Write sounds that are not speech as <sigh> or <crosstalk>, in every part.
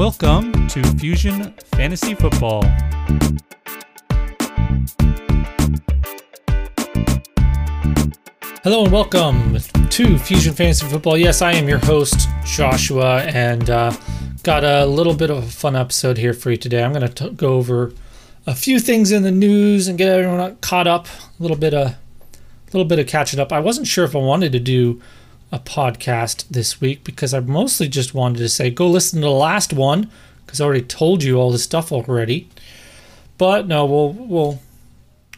Welcome to Fusion Fantasy Football. Hello and welcome to Fusion Fantasy Football. Yes, I am your host, Joshua, and uh, got a little bit of a fun episode here for you today. I'm going to go over a few things in the news and get everyone caught up. A little bit of, a little bit of catching up. I wasn't sure if I wanted to do a podcast this week because I mostly just wanted to say go listen to the last one because I already told you all this stuff already. But no, we'll we'll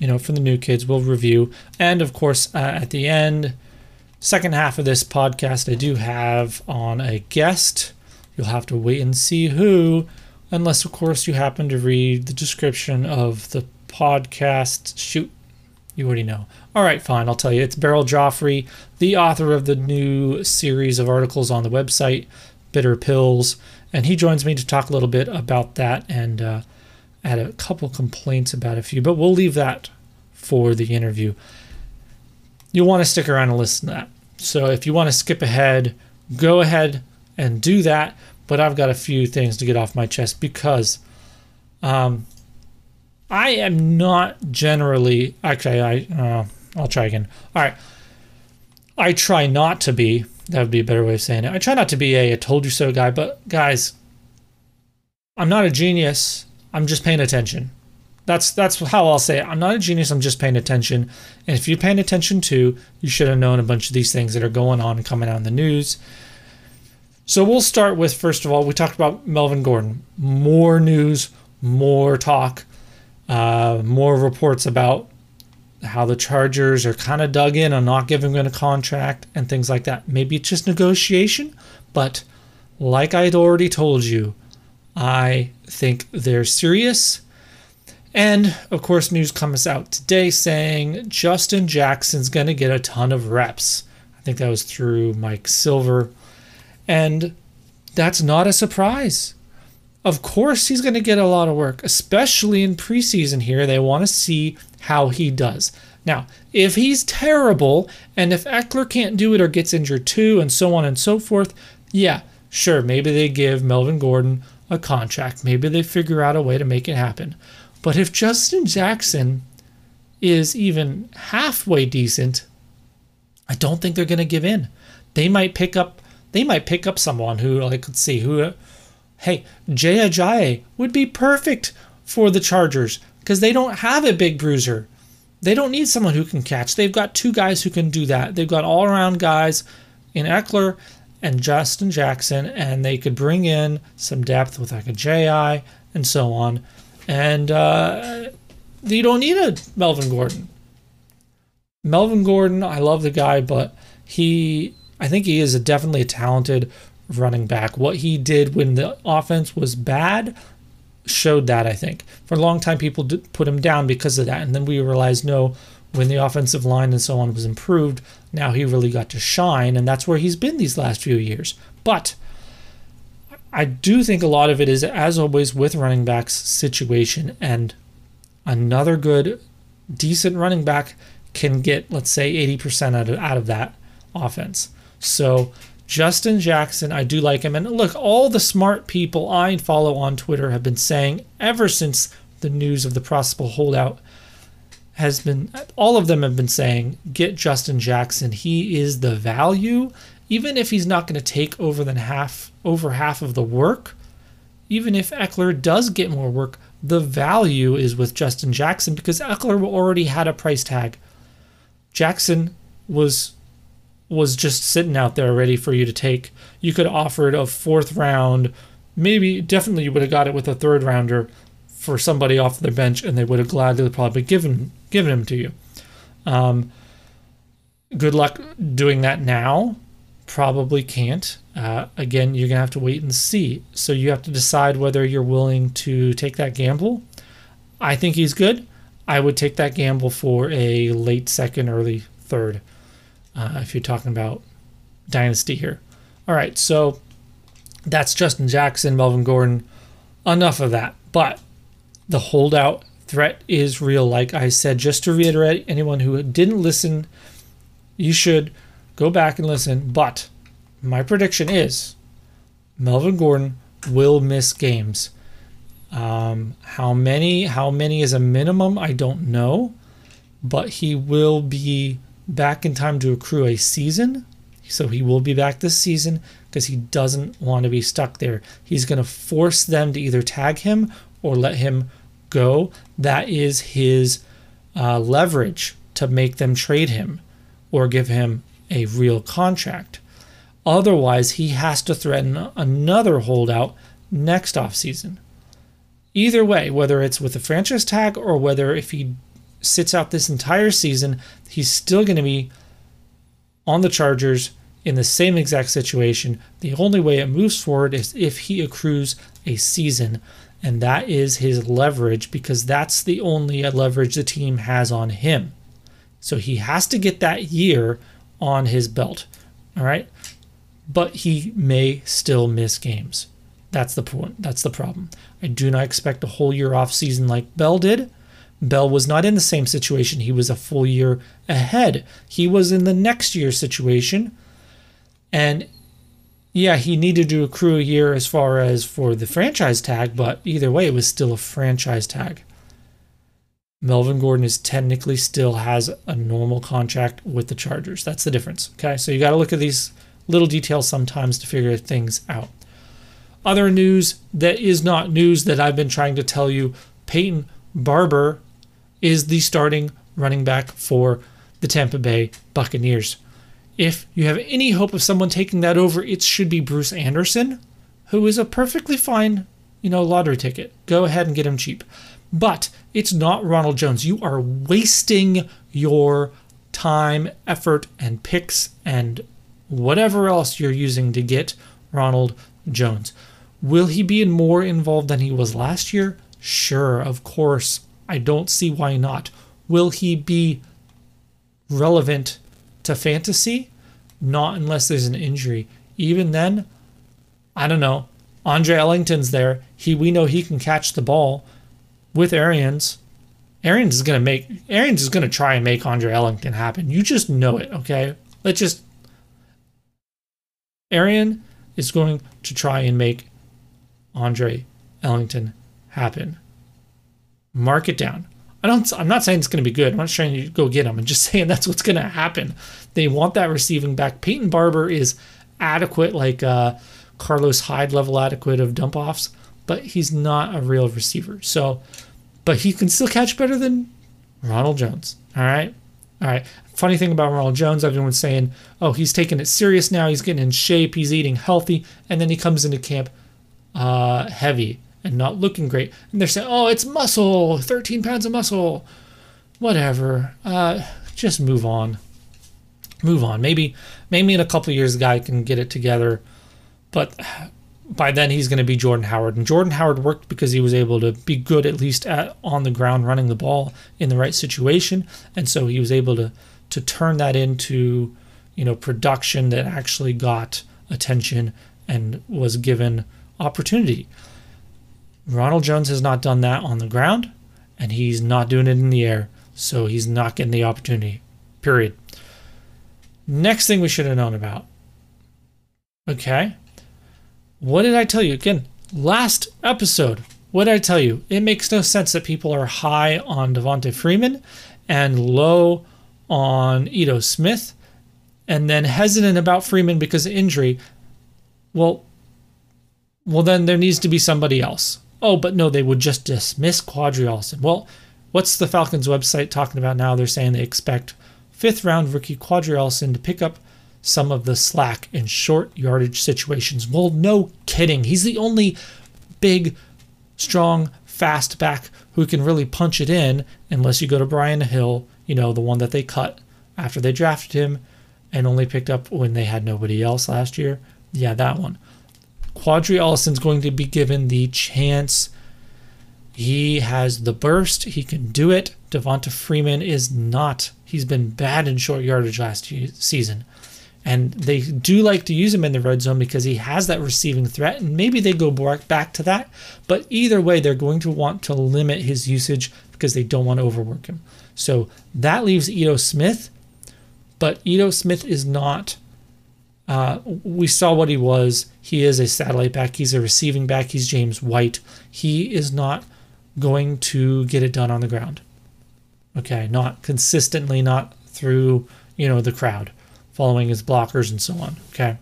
you know, for the new kids, we'll review. And of course, uh, at the end, second half of this podcast, I do have on a guest. You'll have to wait and see who, unless, of course, you happen to read the description of the podcast. Shoot, you already know. All right, fine, I'll tell you. It's Beryl Joffre, the author of the new series of articles on the website, Bitter Pills. And he joins me to talk a little bit about that and, uh, had a couple complaints about a few, but we'll leave that for the interview. You'll want to stick around and listen to that. So if you want to skip ahead, go ahead and do that. But I've got a few things to get off my chest because um, I am not generally actually I uh, I'll try again. All right, I try not to be. That would be a better way of saying it. I try not to be a, told you so guy, but guys, I'm not a genius I'm just paying attention. That's that's how I'll say it. I'm not a genius. I'm just paying attention. And if you're paying attention too, you should have known a bunch of these things that are going on and coming out in the news. So we'll start with first of all, we talked about Melvin Gordon. More news, more talk, uh, more reports about how the Chargers are kind of dug in on not giving him a contract and things like that. Maybe it's just negotiation, but like I'd already told you, I think they're serious. And of course, news comes out today saying Justin Jackson's going to get a ton of reps. I think that was through Mike Silver. And that's not a surprise. Of course, he's going to get a lot of work, especially in preseason here. They want to see how he does. Now, if he's terrible and if Ekeler can't do it or gets injured too, and so on and so forth, yeah, sure, maybe they give Melvin Gordon a contract. Maybe they figure out a way to make it happen. But if Justin Jackson is even halfway decent, I don't think they're going to give in. They might pick up they might pick up someone who like let's see who hey, Jay Ajayi would be perfect for the Chargers because they don't have a big bruiser. They don't need someone who can catch. They've got two guys who can do that. They've got all-around guys in Ekeler and Justin Jackson, and they could bring in some depth with like Ajayi and so on. And uh, you don't need a Melvin Gordon. Melvin Gordon, I love the guy, but he, I think he is a definitely a talented running back. What he did when the offense was bad showed that, I think. For a long time, people put him down because of that. And then we realized, no, when the offensive line and so on was improved, now he really got to shine, and that's where he's been these last few years. But I do think a lot of it is, as always, with running backs situation, and another good, decent running back can get, let's say, 80% out of, out of that offense. So Justin Jackson, I do like him. And look, all the smart people I follow on Twitter have been saying ever since the news of the possible holdout has been all of them have been saying get Justin Jackson. He is the value, even if he's not going to take over than half over half of the work. Even if Ekeler does get more work, the value is with Justin Jackson because Ekeler already had a price tag. Jackson was was just sitting out there ready for you to take. You could have offered a fourth round, maybe definitely you would have got it with a third rounder for somebody off the bench, and they would have gladly probably given given him to you. Um, good luck doing that now. Probably can't. Uh, again, you're gonna have to wait and see. So you have to decide whether you're willing to take that gamble. I think he's good. I would take that gamble for a late second, early third, uh, if you're talking about dynasty here. All right, so that's Justin Jackson, Melvin Gordon. Enough of that. But the holdout threat is real. Like I said, just to reiterate, anyone who didn't listen, you should go back and listen. But my prediction is Melvin Gordon will miss games. Um, how many? How many is a minimum? I don't know, but he will be back in time to accrue a season. So he will be back this season because he doesn't want to be stuck there. He's going to force them to either tag him or let him go. That is his uh, leverage to make them trade him or give him a real contract. Otherwise, he has to threaten another holdout next offseason. Either way, whether it's with a franchise tag or whether if he sits out this entire season, he's still going to be on the Chargers in the same exact situation. The only way it moves forward is if he accrues a season, and that is his leverage because that's the only leverage the team has on him. So he has to get that year on his belt. All right. But he may still miss games. That's the point. That's the problem. I do not expect a whole year off season like Bell did. Bell was not in the same situation. He was a full year ahead. He was in the next year situation. And yeah, he needed to accrue a year as far as for the franchise tag, but either way, it was still a franchise tag. Melvin Gordon is technically still has a normal contract with the Chargers. That's the difference. Okay, so you got to look at these little details sometimes to figure things out. Other news that is not news that I've been trying to tell you Peyton Barber is the starting running back for the Tampa Bay Buccaneers. If you have any hope of someone taking that over, it should be Bruce Anderson, who is a perfectly fine, you know, lottery ticket. Go ahead and get him cheap. But it's not Ronald Jones. You are wasting your time, effort, and picks and whatever else you're using to get Ronald Jones. Will he be more involved than he was last year? Sure, of course. I don't see why not. Will he be relevant to fantasy? Not unless there's an injury. Even then, I don't know. Andre Ellington's there. He we know he can catch the ball with Arians. Arians is gonna make Arians is gonna try and make Andre Ellington happen. You just know it, okay? Let's just Arians is going to try and make Andre Ellington happen. Mark it down. I don't I'm not saying it's going to be good. I'm not trying to go get him. I'm just <laughs> saying that's what's going to happen. They want that receiving back. Peyton Barber is adequate like uh, Carlos Hyde level adequate of dump offs but he's not a real receiver. So, but he can still catch better than Ronald Jones. All right. All right. Funny thing about Ronald Jones, everyone's saying, oh, he's taking it serious now. He's getting in shape. He's eating healthy. And then he comes into camp uh, heavy and not looking great. And they're saying, oh, it's muscle, 13 pounds of muscle. Whatever. Uh, just move on. Move on. Maybe, maybe in a couple years, the guy can get it together. But by then he's going to be Jordan Howard. And Jordan Howard worked because he was able to be good at least at on the ground running the ball in the right situation, and so he was able to to turn that into you know production that actually got attention and was given opportunity. Ronald Jones has not done that on the ground, and he's not doing it in the air, so he's not getting the opportunity. Period. Next thing we should have known about. Okay, what did I tell you? Again, last episode, what did I tell you? It makes no sense that people are high on Devonta Freeman and low on Ito Smith and then hesitant about Freeman because of injury. Well, well, then there needs to be somebody else. Oh, but no, they would just dismiss Qadree Ollison. Well, what's the Falcons website talking about now? They're saying they expect fifth round rookie Qadree Ollison to pick up some of the slack in short yardage situations. Well, no kidding. He's the only big, strong, fast back who can really punch it in, unless you go to Brian Hill, you know, the one that they cut after they drafted him and only picked up when they had nobody else last year. Yeah, that one. Qadree Ollison's going to be given the chance. He has the burst. He can do it. Devonta Freeman is not. He's been bad in short yardage last season. And they do like to use him in the red zone because he has that receiving threat. And maybe they go back to that. But either way, they're going to want to limit his usage because they don't want to overwork him. So that leaves Ito Smith. But Ito Smith is not uh, we saw what he was. He is a satellite back. He's a receiving back. He's James White. He is not going to get it done on the ground. Okay, not consistently, not through you know the crowd, following his blockers and so on. Okay,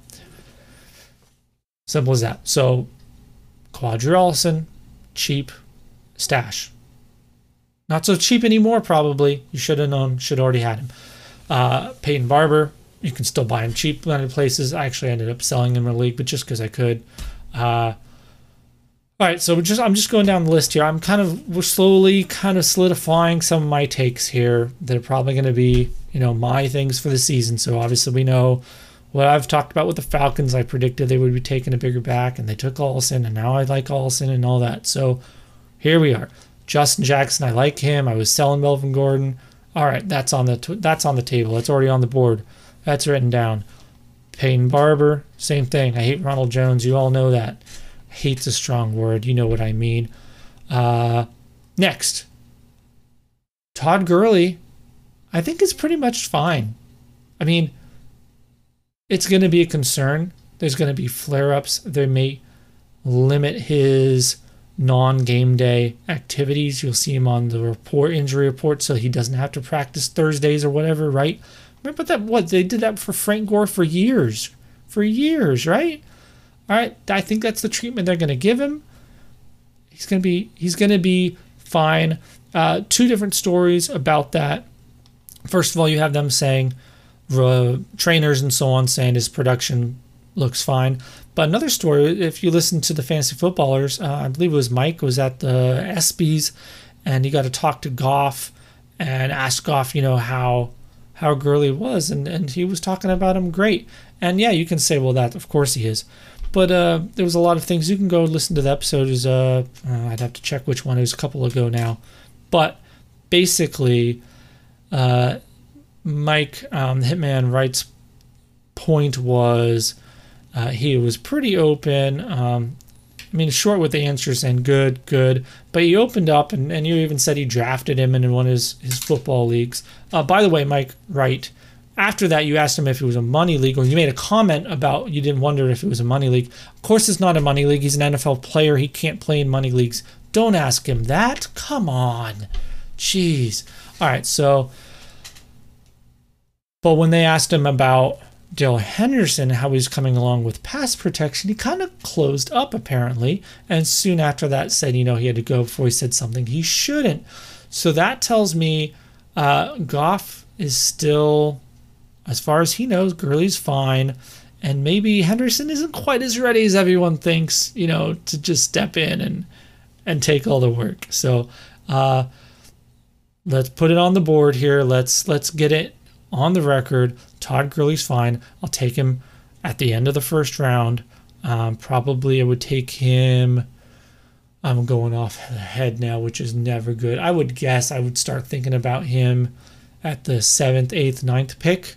simple as that. So, Qadree Ollison, cheap, stash. Not so cheap anymore, probably. You should have known, should already had him. Uh, Peyton Barber, you can still buy them cheap in other places. I actually ended up selling them in league, but just because I could. Uh, all right, so just I'm just going down the list here. I'm kind of we're slowly kind of solidifying some of my takes here that are probably going to be you know my things for the season. So obviously we know what I've talked about with the Falcons. I predicted they would be taking a bigger back, and they took Ollison, and now I like Ollison and all that. So here we are. Justin Jackson, I like him. I was selling Melvin Gordon. All right, that's on the t- that's on the table. That's already on the board. That's written down. Peyton Barber, same thing. I hate Ronald Jones. You all know that. Hate's a strong word. You know what I mean. Uh, next, Todd Gurley, I think is pretty much fine. I mean, it's going to be a concern. There's going to be flare ups. They may limit his non game day activities. You'll see him on the report, injury report, so he doesn't have to practice Thursdays or whatever, right? Remember that what they did that for Frank Gore for years, for years, right? All right, I think that's the treatment they're going to give him. He's going to be he's going to be fine. Uh, two different stories about that. First of all, you have them saying uh, trainers and so on saying his production looks fine. But another story, if you listen to the fantasy footballers, uh, I believe it was Mike was at the ESPYS, and he got to talk to Goff and ask Goff, you know how how Gurley was, and and he was talking about him great. And yeah, you can say, well, that of course he is. But uh, there was a lot of things. You can go listen to the episode. Is uh, uh, I'd have to check which one. It was a couple ago now, but basically, uh, Mike um, Hitman Wright's point was uh, he was pretty open. Um, I mean, short with the answers and good, good. But he opened up and, and you even said he drafted him in one of his, his football leagues. Uh, by the way, Mike Wright, after that, you asked him if it was a money league, or you made a comment about you didn't wonder if it was a money league. Of course, it's not a money league. He's an NFL player. He can't play in money leagues. Don't ask him that. Come on. Jeez. All right, so. But when they asked him about Darrell Henderson, how he's coming along with pass protection, he kind of closed up apparently, and soon after that said, you know, he had to go before he said something he shouldn't. So that tells me uh, Goff is still, as far as he knows, Gurley's fine, and maybe Henderson isn't quite as ready as everyone thinks, you know, to just step in and and take all the work. So uh, let's put it on the board here. Let's let's get it on the record. Todd Gurley's fine. I'll take him at the end of the first round. Um, probably I would take him. I'm going off the head now, which is never good. I would guess I would start thinking about him at the seventh, eighth, ninth pick.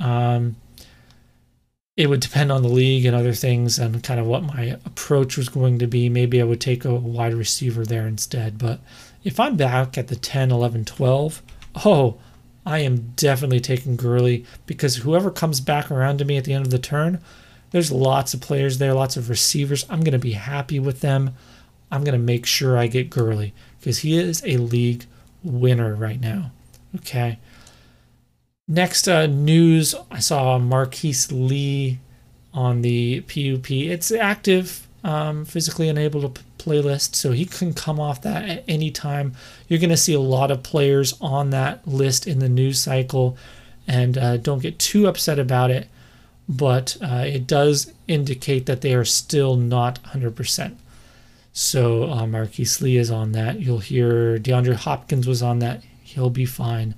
Um, it would depend on the league and other things and kind of what my approach was going to be. Maybe I would take a wide receiver there instead. But if I'm back at the 10, 11, 12, oh, I am definitely taking Gurley because whoever comes back around to me at the end of the turn, there's lots of players there, lots of receivers. I'm going to be happy with them. I'm going to make sure I get Gurley because he is a league winner right now. Okay. Next uh, news I saw Marquise Lee on the PUP. It's active, um, physically unable to playlist, so he can come off that at any time. You're going to see a lot of players on that list in the news cycle, and uh, don't get too upset about it, but uh, it does indicate that they are still not 100%. So uh, Marquise Lee is on that. You'll hear DeAndre Hopkins was on that. He'll be fine.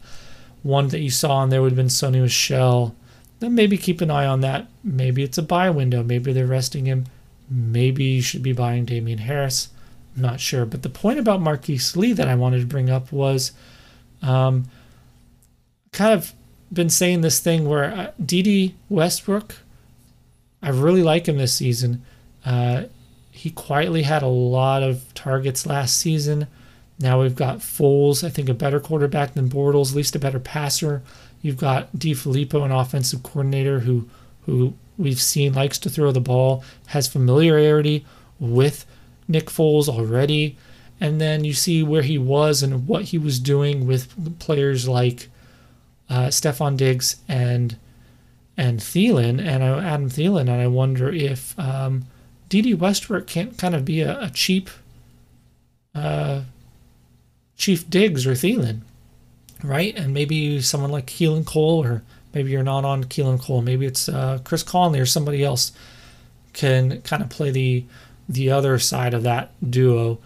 One that you saw on there would have been Sony Michel. Then maybe keep an eye on that. Maybe it's a buy window. Maybe they're resting him. Maybe you should be buying Damien Harris. I'm not sure. But the point about Marquise Lee that I wanted to bring up was um, kind of been saying this thing where uh, Dede Westbrook, I really like him this season. Uh, he quietly had a lot of targets last season. Now we've got Foles, I think a better quarterback than Bortles, at least a better passer. You've got DeFilippo, an offensive coordinator who who we've seen likes to throw the ball, has familiarity with Nick Foles already. And then you see where he was and what he was doing with players like uh, Stefon Diggs and and Thielen and Adam Thielen, and I wonder if um, Dede Westbrook can't kind of be a, a cheap uh, Chief Diggs or Thielen, right? And maybe someone like Keelan Cole, or maybe you're not on Keelan Cole. Maybe it's uh, Chris Conley or somebody else can kind of play the the other side of that duo.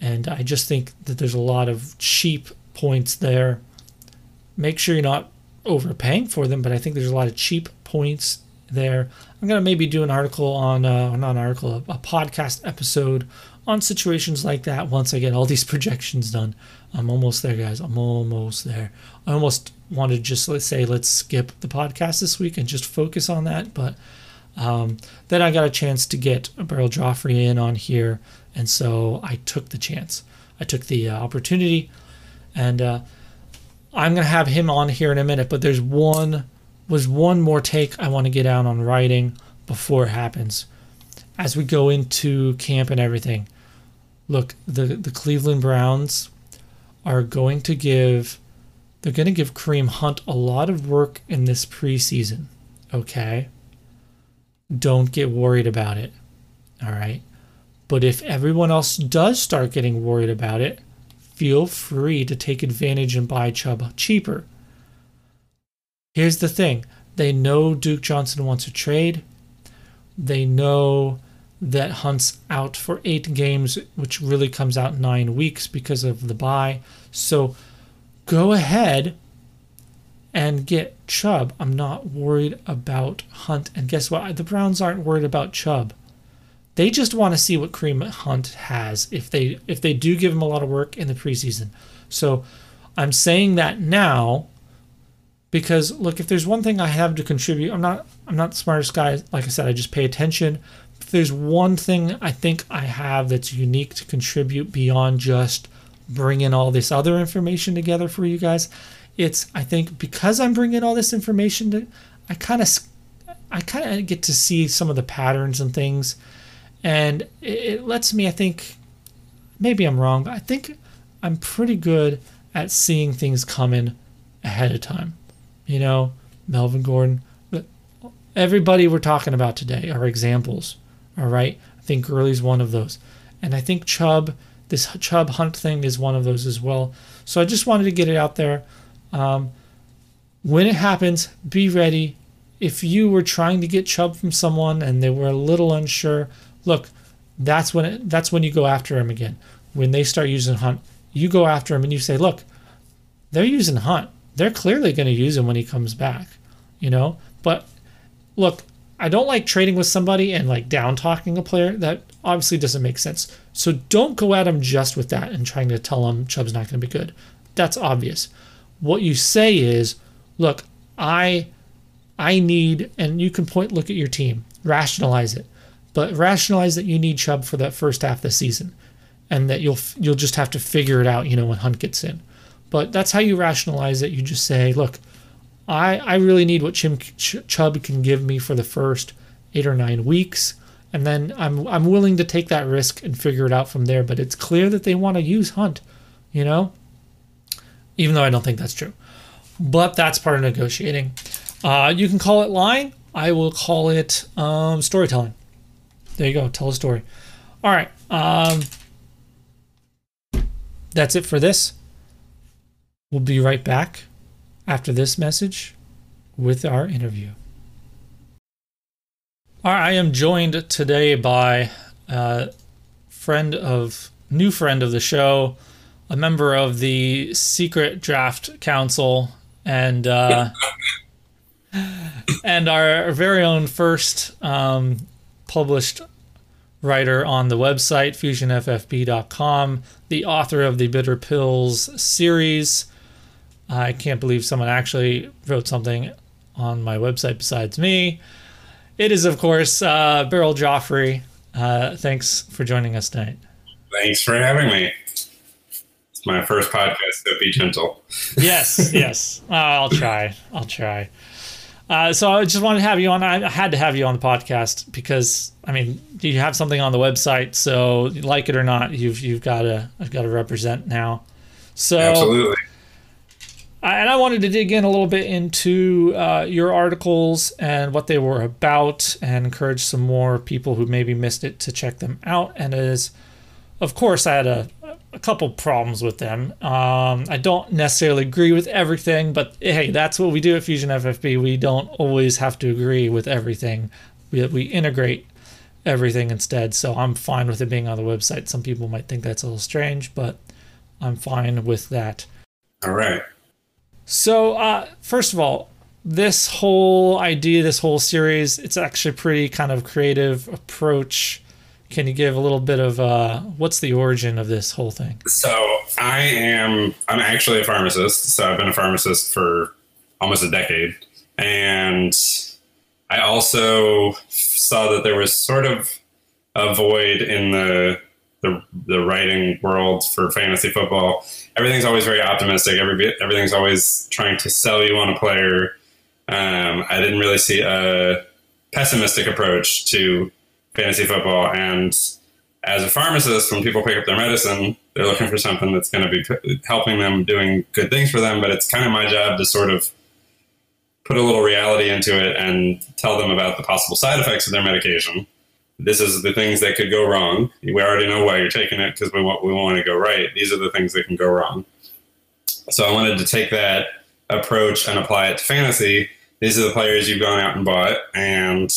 And I just think that there's a lot of cheap points there. Make sure you're not overpaying for them, but I think there's a lot of cheap points there. I'm gonna maybe do an article on, uh, not an article, a, a podcast episode on situations like that once I get all these <laughs> projections done. I'm almost there, guys. I'm almost there. I almost wanted to just let's say let's skip the podcast this week and just focus on that, but um, then I got a chance to get Beryl Joffre in on here, and so I took the chance. I took the uh, opportunity, and uh, I'm gonna have him on here in a minute. But there's one was one more take I want to get out on writing before it happens, as we go into camp and everything. Look, the the Cleveland Browns are going to give they're going to give Kareem Hunt a lot of work in this preseason. Okay don't get worried about it. All right. But if everyone else does start getting worried about it, feel free to take advantage and buy Chubb cheaper. Here's the thing they know Duke Johnson wants a trade. They know that Hunt's out for eight games, which really comes out nine weeks because of the bye. So go ahead and get Chubb. I'm not worried about Hunt. And guess what? The Browns aren't worried about Chubb. They just want to see what Kareem Hunt has if they if they do give him a lot of work in the preseason. So I'm saying that now because look, if there's one thing I have to contribute, I'm not I'm not the smartest guy. Like I said, I just pay attention. If there's one thing I think I have that's unique to contribute beyond just bringing all this other information together for you guys, it's I think because I'm bringing all this information to, I kind of I kind of get to see some of the patterns and things, and it, lets me I think maybe I'm wrong, but I think I'm pretty good at seeing things coming ahead of time. You know, Melvin Gordon, everybody we're talking about today are examples. All right, I think Gurley's one of those, and I think Chubb, this Chubb Hunt thing is one of those as well. So I just wanted to get it out there. Um, when it happens, be ready. If you were trying to get Chubb from someone and they were a little unsure, look, that's when it, that's when you go after him again. When they start using Hunt, you go after him and you say, look, they're using Hunt. They're clearly going to use him when he comes back, you know. But look, I don't like trading with somebody and like down talking a player. That obviously doesn't make sense. So don't go at him just with that and trying to tell him Chubb's not going to be good. That's obvious. What you say is, look, I I need and you can point look at your team, rationalize it. But rationalize that you need Chubb for that first half of the season and that you'll you'll just have to figure it out, you know, when Hunt gets in. But that's how you rationalize it. You just say, look, I I really need what Chim, Ch- Chubb can give me for the first 8 or 9 weeks and then I'm I'm willing to take that risk and figure it out from there, but it's clear that they want to use Hunt, you know? even though I don't think that's true. But that's part of negotiating. Uh, you can call it lying. I will call it um, storytelling. There you go. Tell a story. All right. Um, that's it for this. We'll be right back after this message with our interview. All right, I am joined today by a friend of new friend of the show, a member of the secret draft council and uh, <laughs> and our very own first um, published writer on the website fusionffb.com the author of the bitter pills series i can't believe someone actually wrote something on my website besides me it is of course uh, beryl joffre uh, thanks for joining us tonight thanks for having me It's my first podcast, so be gentle. yes, <laughs> yes. Uh, I'll try. I'll try. Uh, so I just wanted to have you on. I had to have you on the podcast because I mean, you have something on the website, so like it or not, you've you've got to I've got to represent now. So Absolutely. And I wanted to dig in a little bit into uh, your articles and what they were about, and encourage some more people who maybe missed it to check them out. And as, of course, I had a, a couple problems with them. Um, I don't necessarily agree with everything, but hey, that's what we do at Fusion FFB. We don't always have to agree with everything. We we integrate everything instead. So I'm fine with it being on the website. Some people might think that's a little strange, but I'm fine with that. All right. So, uh, first of all, this whole idea, this whole series, it's actually pretty kind of creative approach. Can you give a little bit of uh, what's the origin of this whole thing? So I am. I'm actually a pharmacist. So I've been a pharmacist for almost a decade, and I also saw that there was sort of a void in the the, the writing world for fantasy football. Everything's always very optimistic. Every everything's always trying to sell you on a player. Um, I didn't really see a pessimistic approach to fantasy football, and as a pharmacist, when people pick up their medicine, they're looking for something that's going to be helping them, doing good things for them. But it's kind of my job to sort of put a little reality into it and tell them about the possible side effects of their medication. This is the things that could go wrong. We already know why you're taking it because we want we want to go right. These are the things that can go wrong. So I wanted to take that approach and apply it to fantasy. These are the players you've gone out and bought, and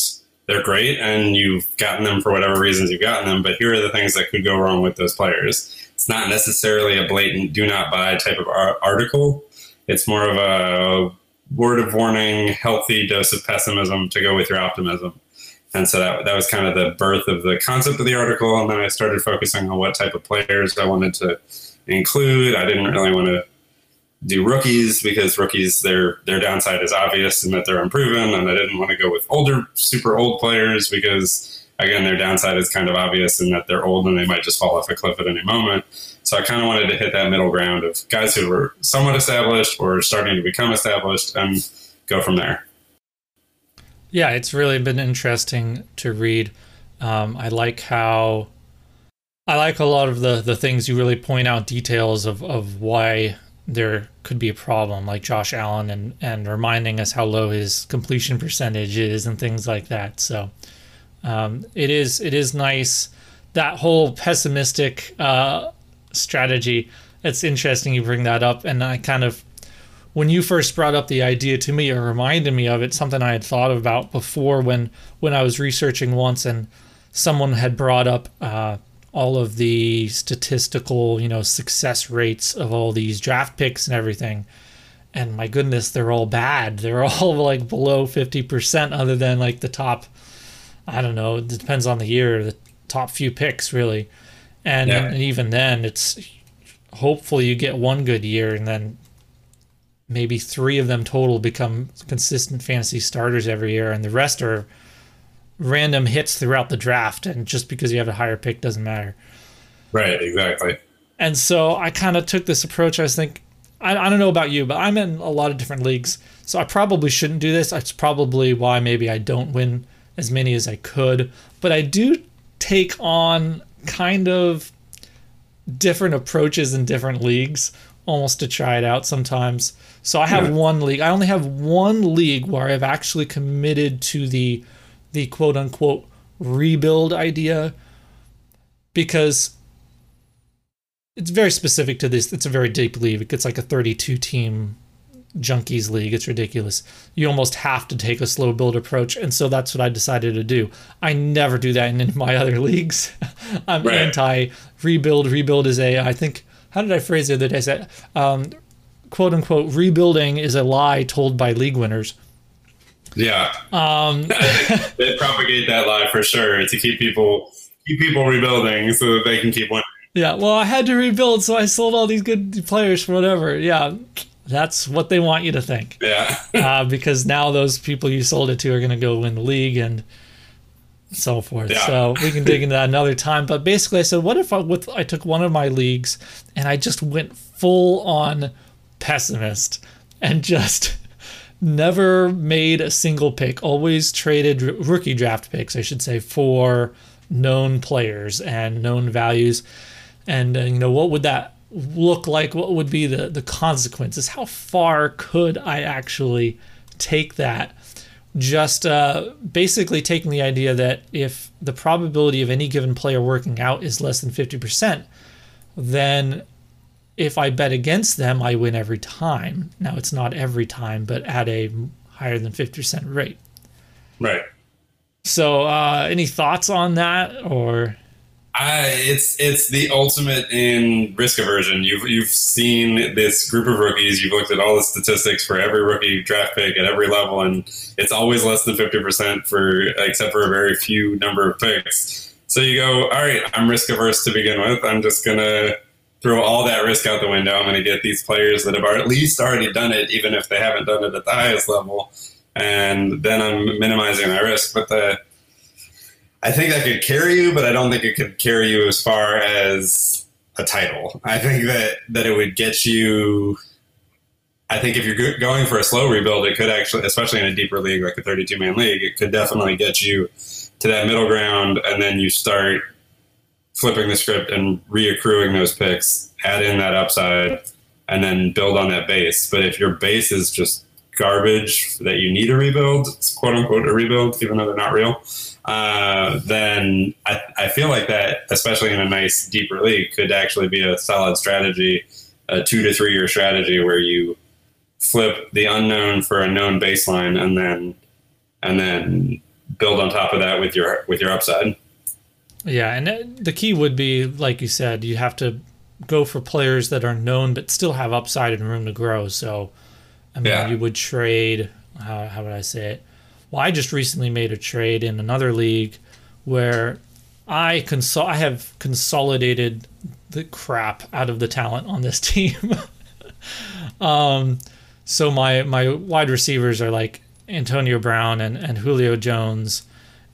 they're great, and you've gotten them for whatever reasons you've gotten them. But here are the things that could go wrong with those players. It's not necessarily a blatant "do not buy" type of article. It's more of a word of warning, healthy dose of pessimism to go with your optimism. And so that, that was kind of the birth of the concept of the article. And then I started focusing on what type of players I wanted to include. I didn't really want to do rookies because rookies their their downside is obvious and that they're unproven and I didn't want to go with older super old players because again their downside is kind of obvious in that they're old and they might just fall off a cliff at any moment. So I kind of wanted to hit that middle ground of guys who were somewhat established or starting to become established and go from there. Yeah, it's really been interesting to read. Um, I like how I like a lot of the the things you really point out details of of why there could be a problem, like Josh Allen and and reminding us how low his completion percentage is and things like that. So um, it is it is nice that whole pessimistic uh, strategy. It's interesting you bring that up, and I kind of when you first brought up the idea to me, it reminded me of it. Something I had thought about before when when I was researching once, and someone had brought up uh, all of the statistical, you know, success rates of all these draft picks and everything. And my goodness, they're all bad. <laughs> They're all like below fifty percent, other than like the top. I don't know. It depends on the year. The top few picks, really, and, Yeah. and even then, it's hopefully you get one good year, and then maybe three of them total become consistent fantasy starters every year, and the rest are random hits throughout the draft. And just because you have a higher pick doesn't matter. Right, exactly. And so I kind of took this approach. I was think I, I don't know about you, but I'm in a lot of different leagues, so I probably shouldn't do this. That's probably why maybe I don't win as many as I could. But I do take on kind of different approaches in different leagues almost to try it out sometimes. So I have Yeah. one league. I only have one league where I've actually committed to the the quote unquote rebuild idea because it's very specific to this. It's a very deep league. It's like a 32 team junkies league. It's ridiculous. You almost have to take a slow build approach, and so that's what I decided to do. I never do that in any of my <laughs> other leagues. I'm Right. anti rebuild. Rebuild is a I think how did I phrase it the other day? I said, um, quote unquote rebuilding is a lie told by league winners. Yeah. Um, <laughs> they propagate that lie for sure to keep people keep people rebuilding so that they can keep winning. Yeah, well, I had to rebuild, so I sold all these good players for whatever. Yeah, that's what they want you to think. Yeah. <laughs> Uh, because now those people you sold it to are going to go win the league and so forth. Yeah. So we can dig into that another time. But basically, I said, what if I, with, I took one of my leagues and I just went full on pessimist and just never made a single pick. Always traded rookie draft picks, I should say, for known players and known values. And uh, you know what would that look like? What would be the the consequences? How far could I actually take that? Just uh, basically taking the idea that if the probability of any given player working out is less than fifty percent, then if I bet against them, I win every time. Now it's not every time, but at a higher than fifty percent rate. Right. So, uh, any thoughts on that, or? Uh, it's it's the ultimate in risk aversion. You've you've seen this group of rookies. You've looked at all the statistics for every rookie draft pick at every level, and it's always less than fifty percent for except for a very few number of picks. So you go, all right, I'm risk averse to begin with. I'm just gonna throw all that risk out the window. I'm gonna get these players that have at least already done it, even if they haven't done it at the highest level, and then I'm minimizing my risk. But the I think that could carry you, but I don't think it could carry you as far as a title. I think that that it would get you. I think if you're going for a slow rebuild, it could actually, especially in a deeper league like a 32 man league, it could definitely get you to that middle ground, and then you start flipping the script and reaccruing those picks, add in that upside, and then build on that base. But if your base is just garbage that you need a rebuild, quote unquote a rebuild, even though they're not real, uh, then I, I feel like that, especially in a nice deeper league, could actually be a solid strategy, a two to three year strategy where you flip the unknown for a known baseline and then and then build on top of that with your with your upside. Yeah, and the key would be, like you said, you have to go for players that are known but still have upside and room to grow. So, I mean, yeah. you would trade. How, how would I say it? Well, I just recently made a trade in another league where I consol- I have consolidated the crap out of the talent on this <laughs> team. um, so my my wide receivers are like Antonio Brown and, and Julio Jones,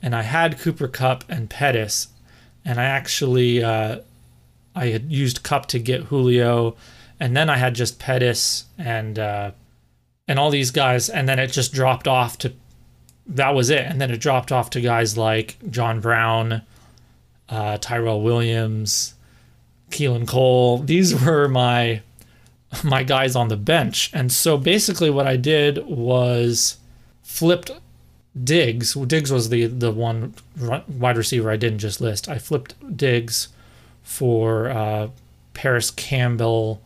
and I had Cooper Kupp and Pettis, and I actually uh, I had used Kupp to get Julio, and then I had just Pettis and uh, and all these guys, and then it just dropped off to that was it, and then it dropped off to guys like John Brown, uh, Tyrell Williams, Keelan Cole. These were my my guys on the bench, and so basically what I did was flipped Diggs. Diggs was the the one wide receiver I didn't just list. I flipped Diggs for uh, Parris Campbell,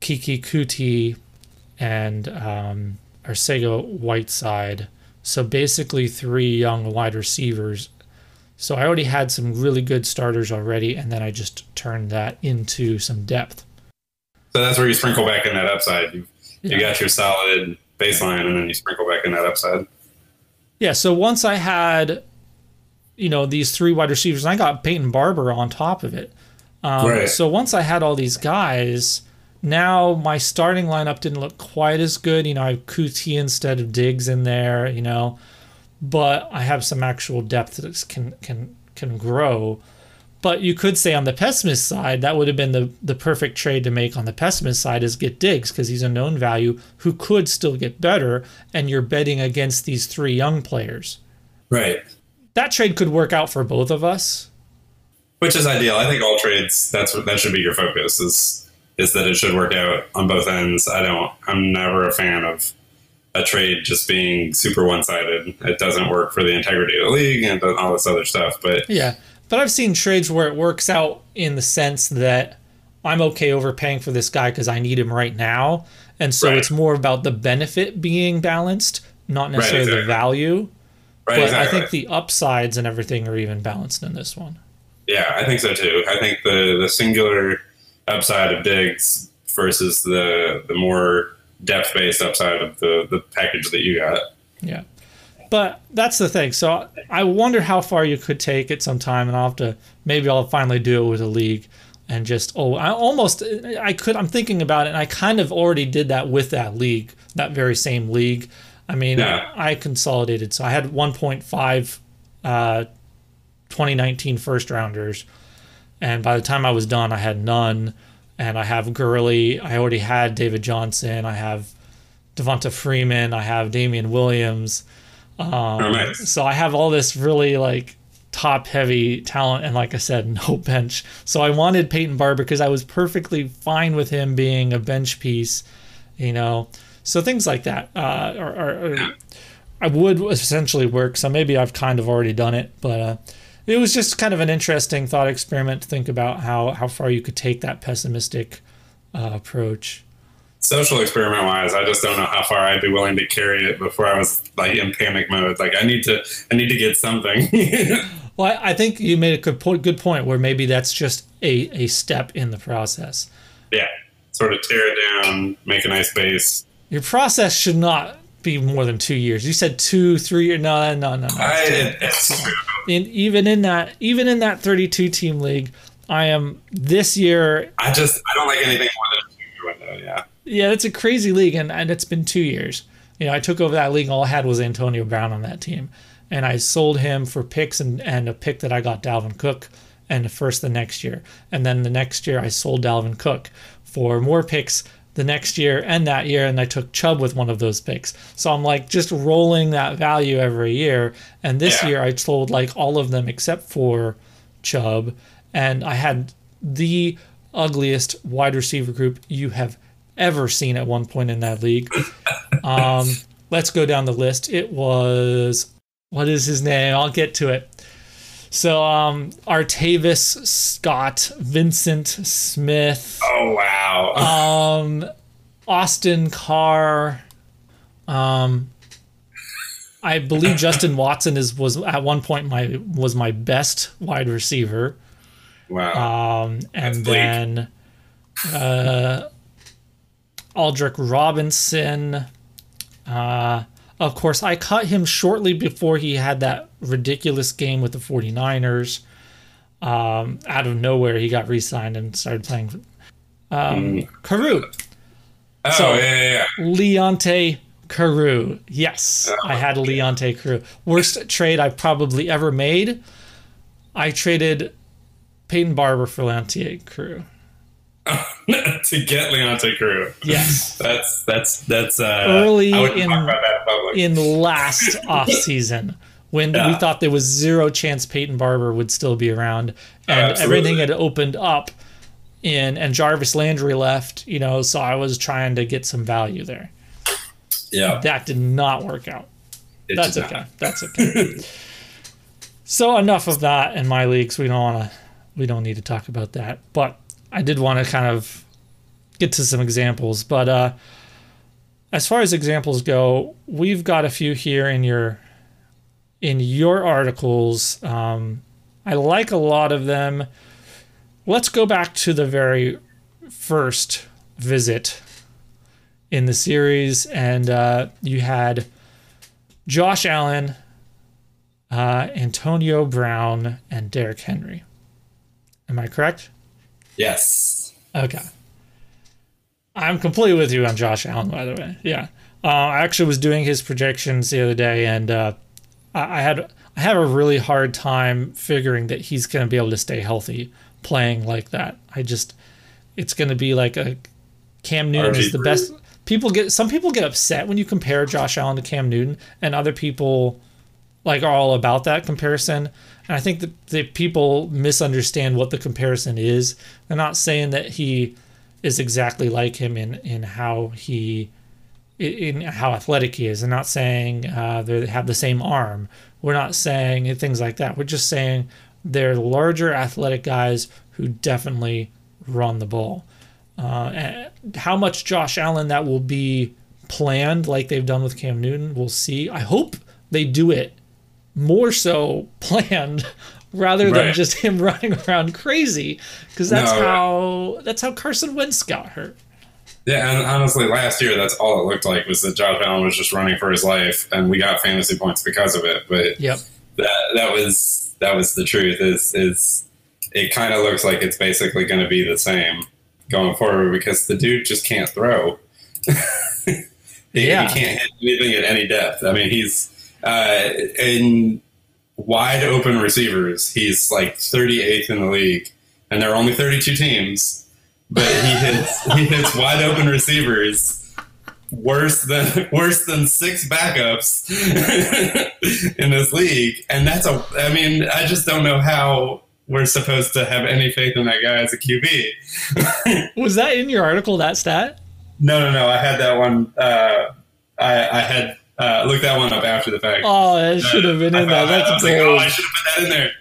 Keke Coutee, and um, Arcega Whiteside. So basically, three young wide receivers. So I already had some really good starters already, and then I just turned that into some depth. So that's where you sprinkle back in that upside. You, yeah. you got your solid baseline, and then you sprinkle back in that upside. Yeah. So once I had, you know, these three wide receivers, and I got Peyton Barber on top of it. Um, right. So once I had all these guys, now my starting lineup didn't look quite as good. You know, I have Coutee instead of Diggs in there. You know, but I have some actual depth that can can can grow. But you could say on the pessimist side, that would have been the, the perfect trade to make on the pessimist side is get Diggs because he's a known value who could still get better, and you're betting against these three young players. Right. That trade could work out for both of us. Which is ideal. I think all trades that's what that should be your focus is is that it should work out on both ends. I don't I'm never a fan of a trade just being super one sided. It doesn't work for the integrity of the league and all this other stuff. But yeah, but I've seen trades where it works out in the sense that I'm okay overpaying for this guy because I need him right now. And so right. it's more about the benefit being balanced, not necessarily right, exactly. the value. Right, but exactly. I think the upsides and everything are even balanced in this one. Yeah, I think so too. I think the the singular upside of Diggs versus the the more depth based upside of the the package that you got. Yeah. But that's the thing. So I wonder how far you could take it sometime, and I'll have to maybe I'll finally do it with a league and just oh I almost I could I'm thinking about it and I kind of already did that with that league that very same league. I mean yeah. I, I, consolidated so I had 1.5 uh, 2019 first rounders, and by the time I was done I had none, and I have Gurley. I already had David Johnson. I have Devonta Freeman. I have Damien Williams. Um, Oh, nice. So I have all this really like top heavy talent, and like I said, <laughs> no bench. So I wanted Peyton Barber because I was perfectly fine with him being a bench piece, you know. So things like that uh, are, are, are I would essentially work. So maybe I've kind of already done it, but uh, it was just kind of an interesting thought experiment to think about how how far you could take that pessimistic uh, approach. Social experiment wise, I just don't know how far I'd be willing to carry it before I was like in panic mode. Like I need to, I need to get something. <laughs> Well, I, think you made a good point, good point where maybe that's just a, a step in the process. yeah, sort of tear it down, make a nice base. Your process should not be more than two years. You said two, three years. No, no, no, no. I, it's even in that, even in that 32 team league, I am this year. I just I don't like anything more than a two year window. Yeah. Yeah, it's a crazy league, and, and it's been two years. You know, I took over that league. All I had was Antonio Brown on that team, and I sold him for picks and, and a pick that I got Dalvin Cook, and the first the next year, and then the next year I sold Dalvin Cook for more picks the next year and that year, and I took Chubb with one of those picks. So I'm like just rolling that value every year, and this Yeah. year I sold like all of them except for Chubb, and I had the ugliest wide receiver group you have ever seen at one point in that league. Um, let's go down the list. It was what is his name? I'll get to it. So um, Artavis Scott, Vincent Smith, Oh wow. um, Austin Carr. Um, I believe Justin Watson is was at one point my was my best wide receiver. wow. Um, and That's bleak. then uh, Aldrick Robinson. Uh, of course, I cut him shortly before he had that ridiculous game with the 49ers. Um, out of nowhere, he got re signed and started playing. Um, Carroo, oh so- yeah, yeah, yeah. Leonte Carroo. Yes, I had Leonte Carroo. Worst <laughs> trade I've probably ever made. I traded Peyton Barber for Leonte Carroo. <laughs> to get Leonte Carroo. Yes. That's that's that's uh, Early in- that in in last <laughs> off season when we thought there was zero chance Peyton Barber would still be around and Absolutely. everything had opened up in and Jarvis Landry left, you know, so I was trying to get some value there. yeah, That did not work out. it That's did not. okay. That's okay. <laughs> so enough of that in my leagues. We don't want to we don't need to talk about that. But I did want to kind of get to some examples, but uh as far as examples go, we've got a few here in your in your articles. Um, I like a lot of them. Let's go back to the very first visit in the series, and uh, you had Josh Allen, uh, Antonio Brown, and Derrick Henry. Am I correct? Yes. Okay. I'm completely with you on Josh Allen, by the way. Yeah. Uh, I actually was doing his projections the other day, and uh, I, I had I have a really hard time figuring that he's going to be able to stay healthy playing like that. I just, it's going to be like a Cam Newton is the best. People get some people get upset when you compare Josh Allen to Cam Newton, and other people like are all about that comparison. And I think that the people misunderstand what the comparison is. They're not saying that he is exactly like him in in how he in how athletic he is. They're not saying uh, they have the same arm. We're not saying things like that. We're just saying they're larger athletic guys who definitely run the ball. Uh, how much Josh Allen that will be planned like they've done with Cam Newton, we'll see. I hope they do it more so planned <laughs> rather than Right. just him <laughs> running around crazy because that's No, how that's how Carson Wentz got hurt. Yeah, and honestly, last year that's all it looked like was that Josh Allen was just running for his life, and we got fantasy points because of it. But Yep. that that was that was the truth. Is is it kind of looks like it's basically going to be the same going forward because the dude just can't throw. <laughs> he, Yeah. he can't hit anything at any depth. I mean, he's uh, in wide open receivers. He's like 38th in the league, and there are only 32 teams. But he hits <laughs> he hits wide open receivers worse than <laughs> worse than six backups <laughs> in this league, and that's a. I mean, I just don't know how we're supposed to have any faith in that guy as a QB. Was that in your article? That stat? No, no, no. I had that one. Uh, I, I had uh, looked that one up after the fact. Oh, it should have been in there. thought- <laughs> I That's was like, oh. I should have put that in there.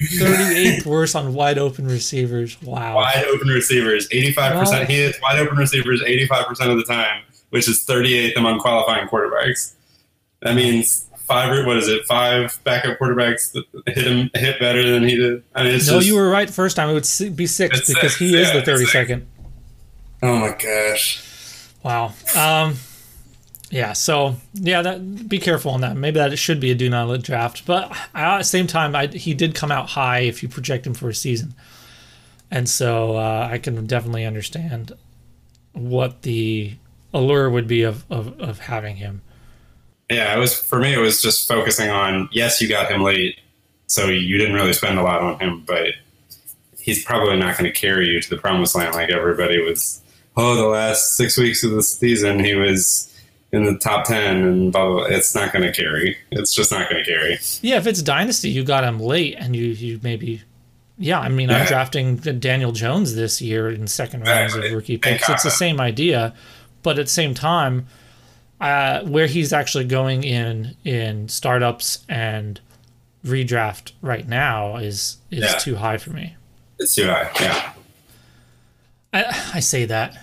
38th <laughs> worst on wide open receivers. Wow. Wide open receivers, eighty-five Wow. percent. He hits wide open receivers eighty-five percent of the time, which is thirty-eighth among qualifying quarterbacks. That means five. What is it? Five backup quarterbacks that hit him hit better than he did. I mean, it's No, just, you were right the first time. It would be six because six, he is the 32nd. Oh my gosh. Wow. Um, yeah. So yeah, that be careful on that. Maybe that should be a do not let draft. But at the same time, I, he did come out high if you project him for a season, and so uh, I can definitely understand what the allure would be of, of, of having him. Yeah, it was for me. It was just focusing on yes, you got him late, so you didn't really spend a lot on him, but he's probably not going to carry you to the promised land like everybody was. Oh, the last six weeks of the season, he was in the top ten, and blah blah. blah. It's not going to carry. It's just not going to carry. Yeah, if it's dynasty, you got him late, and you you maybe. Yeah, I mean, I'm drafting Daniel Jones this year in second rounds of rookie picks. It's the same idea, but at the same time, uh, where he's actually going in in startups and redraft right now is is Yeah. too high for me. It's too high. Yeah, I, I say that.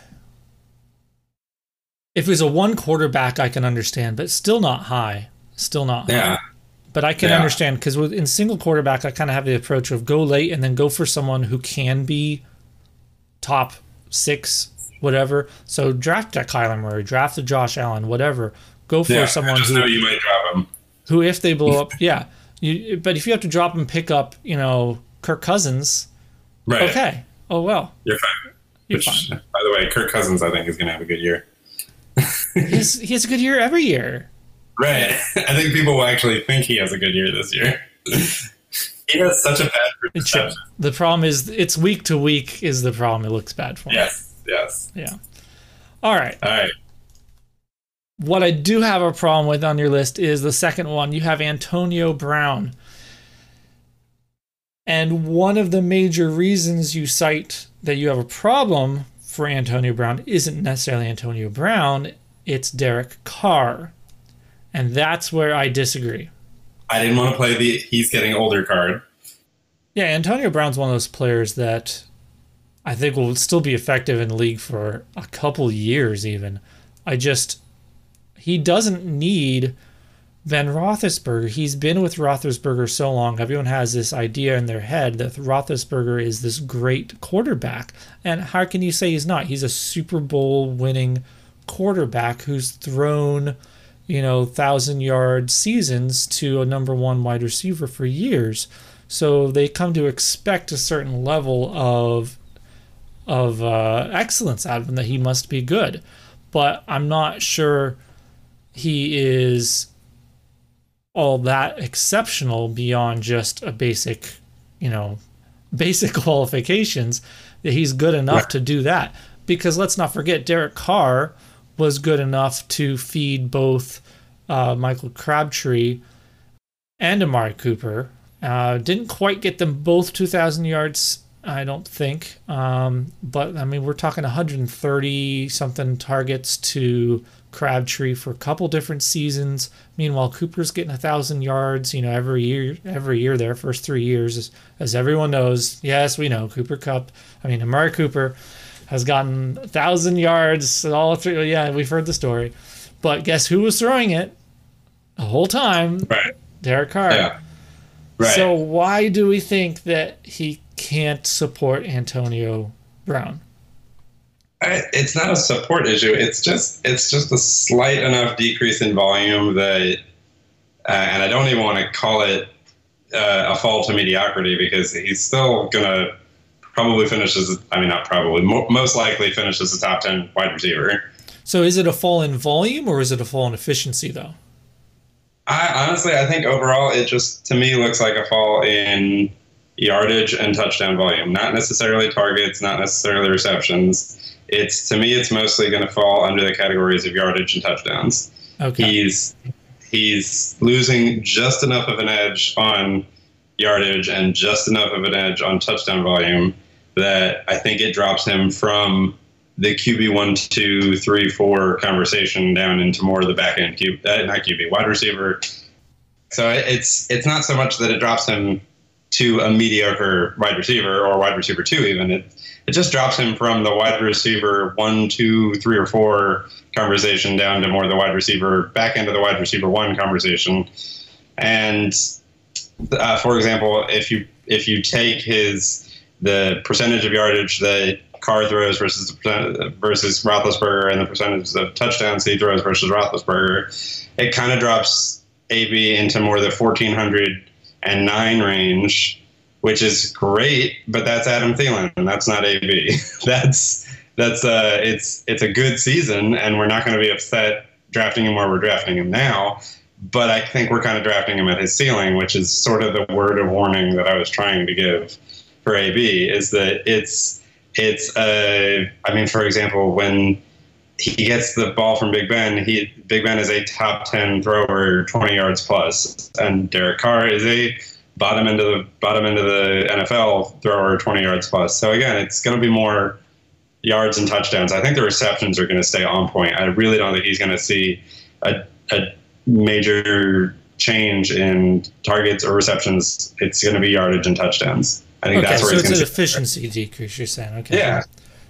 If it was a one quarterback, I can understand, but still not high. Still not high. yeah, But I can Yeah. understand because in single quarterback, I kind of have the approach of go late and then go for someone who can be top six, whatever. So draft a Kyler Murray, draft a Josh Allen, whatever. Go for yeah. someone just know who, you might drop him. who, if they blow up, <laughs> yeah. You, but if you have to drop and pick up, you know, Kirk Cousins, Right. okay. Oh well, You're fine. you're Which, fine. by the way, Kirk Cousins, I think, is going to have a good year. He has, he has a good year every year. Right. <laughs> I think people will actually think he has a good year this year. <laughs> he has such a bad perception. The problem is it's week to week is the problem. It looks bad for him. Yes. Yes. Yeah. All right. All right. What I do have a problem with on your list is the second one. You have Antonio Brown. And one of the major reasons you cite that you have a problem for Antonio Brown isn't necessarily Antonio Brown, it's Derek Carr. And that's where I disagree. I didn't want to play the he's getting older card. Yeah, Antonio Brown's one of those players that I think will still be effective in the league for a couple years, even. I just, he doesn't need Ben Roethlisberger. He's been with Roethlisberger so long. Everyone has this idea in their head that Roethlisberger is this great quarterback. And how can you say he's not? He's a Super Bowl winning quarterback who's thrown, you know, thousand yard seasons to a number one wide receiver for years. So they come to expect a certain level of of uh, excellence out of him that he must be good. But I'm not sure he is all that exceptional beyond just a basic, you know, basic <laughs> qualifications that he's good enough Right. to do that. Because let's not forget, Derek Carr was good enough to feed both uh, Michael Crabtree and Amari Cooper. Uh, didn't quite get them both 2,000 yards, I don't think. Um, but I mean, we're talking 130 something targets to Crabtree for a couple different seasons. Meanwhile, Cooper's getting a thousand yards, you know, every year, every year there, first three years, as, as everyone knows. Yes, we know Cooper Kupp. I mean, Amari Cooper has gotten a thousand yards all through. Yeah, we've heard the story. But guess who was throwing it the whole time? Right. Derek Carr. Yeah. Right. So why do we think that he can't support Antonio Brown? I, it's not a support issue. It's just it's just a slight enough decrease in volume that, uh, and I don't even want to call it uh, a fall to mediocrity because he's still gonna probably finishes. I mean not probably mo- most likely finishes the top ten wide receiver. So is it a fall in volume or is it a fall in efficiency though? I honestly I think overall it just to me looks like a fall in yardage and touchdown volume, not necessarily targets, not necessarily receptions. it's to me, it's mostly going to fall under the categories of yardage and touchdowns. Okay. He's he's losing just enough of an edge on yardage and just enough of an edge on touchdown volume that I think it drops him from the QB one, two, three, four conversation down into more of the back end QB, uh, not QB, wide receiver. So it's it's not so much that it drops him to a mediocre wide receiver or wide receiver two even. It it just drops him from the wide receiver one, two, three, or four conversation down to more the wide receiver back end of the wide receiver one conversation. And uh, for example, if you if you take his the percentage of yardage that Carr throws versus versus Roethlisberger and the percentage of touchdowns he throws versus Roethlisberger, it kind of drops AB into more the 1409 range, which is great, but that's Adam Thielen and that's not AB. <laughs> that's that's uh it's it's a good season and we're not going to be upset drafting him where we're drafting him now. But I think we're kind of drafting him at his ceiling, which is sort of the word of warning that I was trying to give for AB is that it's it's uh, I mean, for example, when he gets the ball from Big Ben, he Big Ben is a top ten thrower, twenty yards plus, and Derek Carr is a bottom end of the bottom end of the NFL thrower, twenty yards plus. So again, it's going to be more yards and touchdowns. I think the receptions are going to stay on point. I really don't think he's going to see a, a major change in targets or receptions. It's going to be yardage and touchdowns. I think okay, that's where so it's, it's an efficiency decrease. You're saying, okay? Yeah.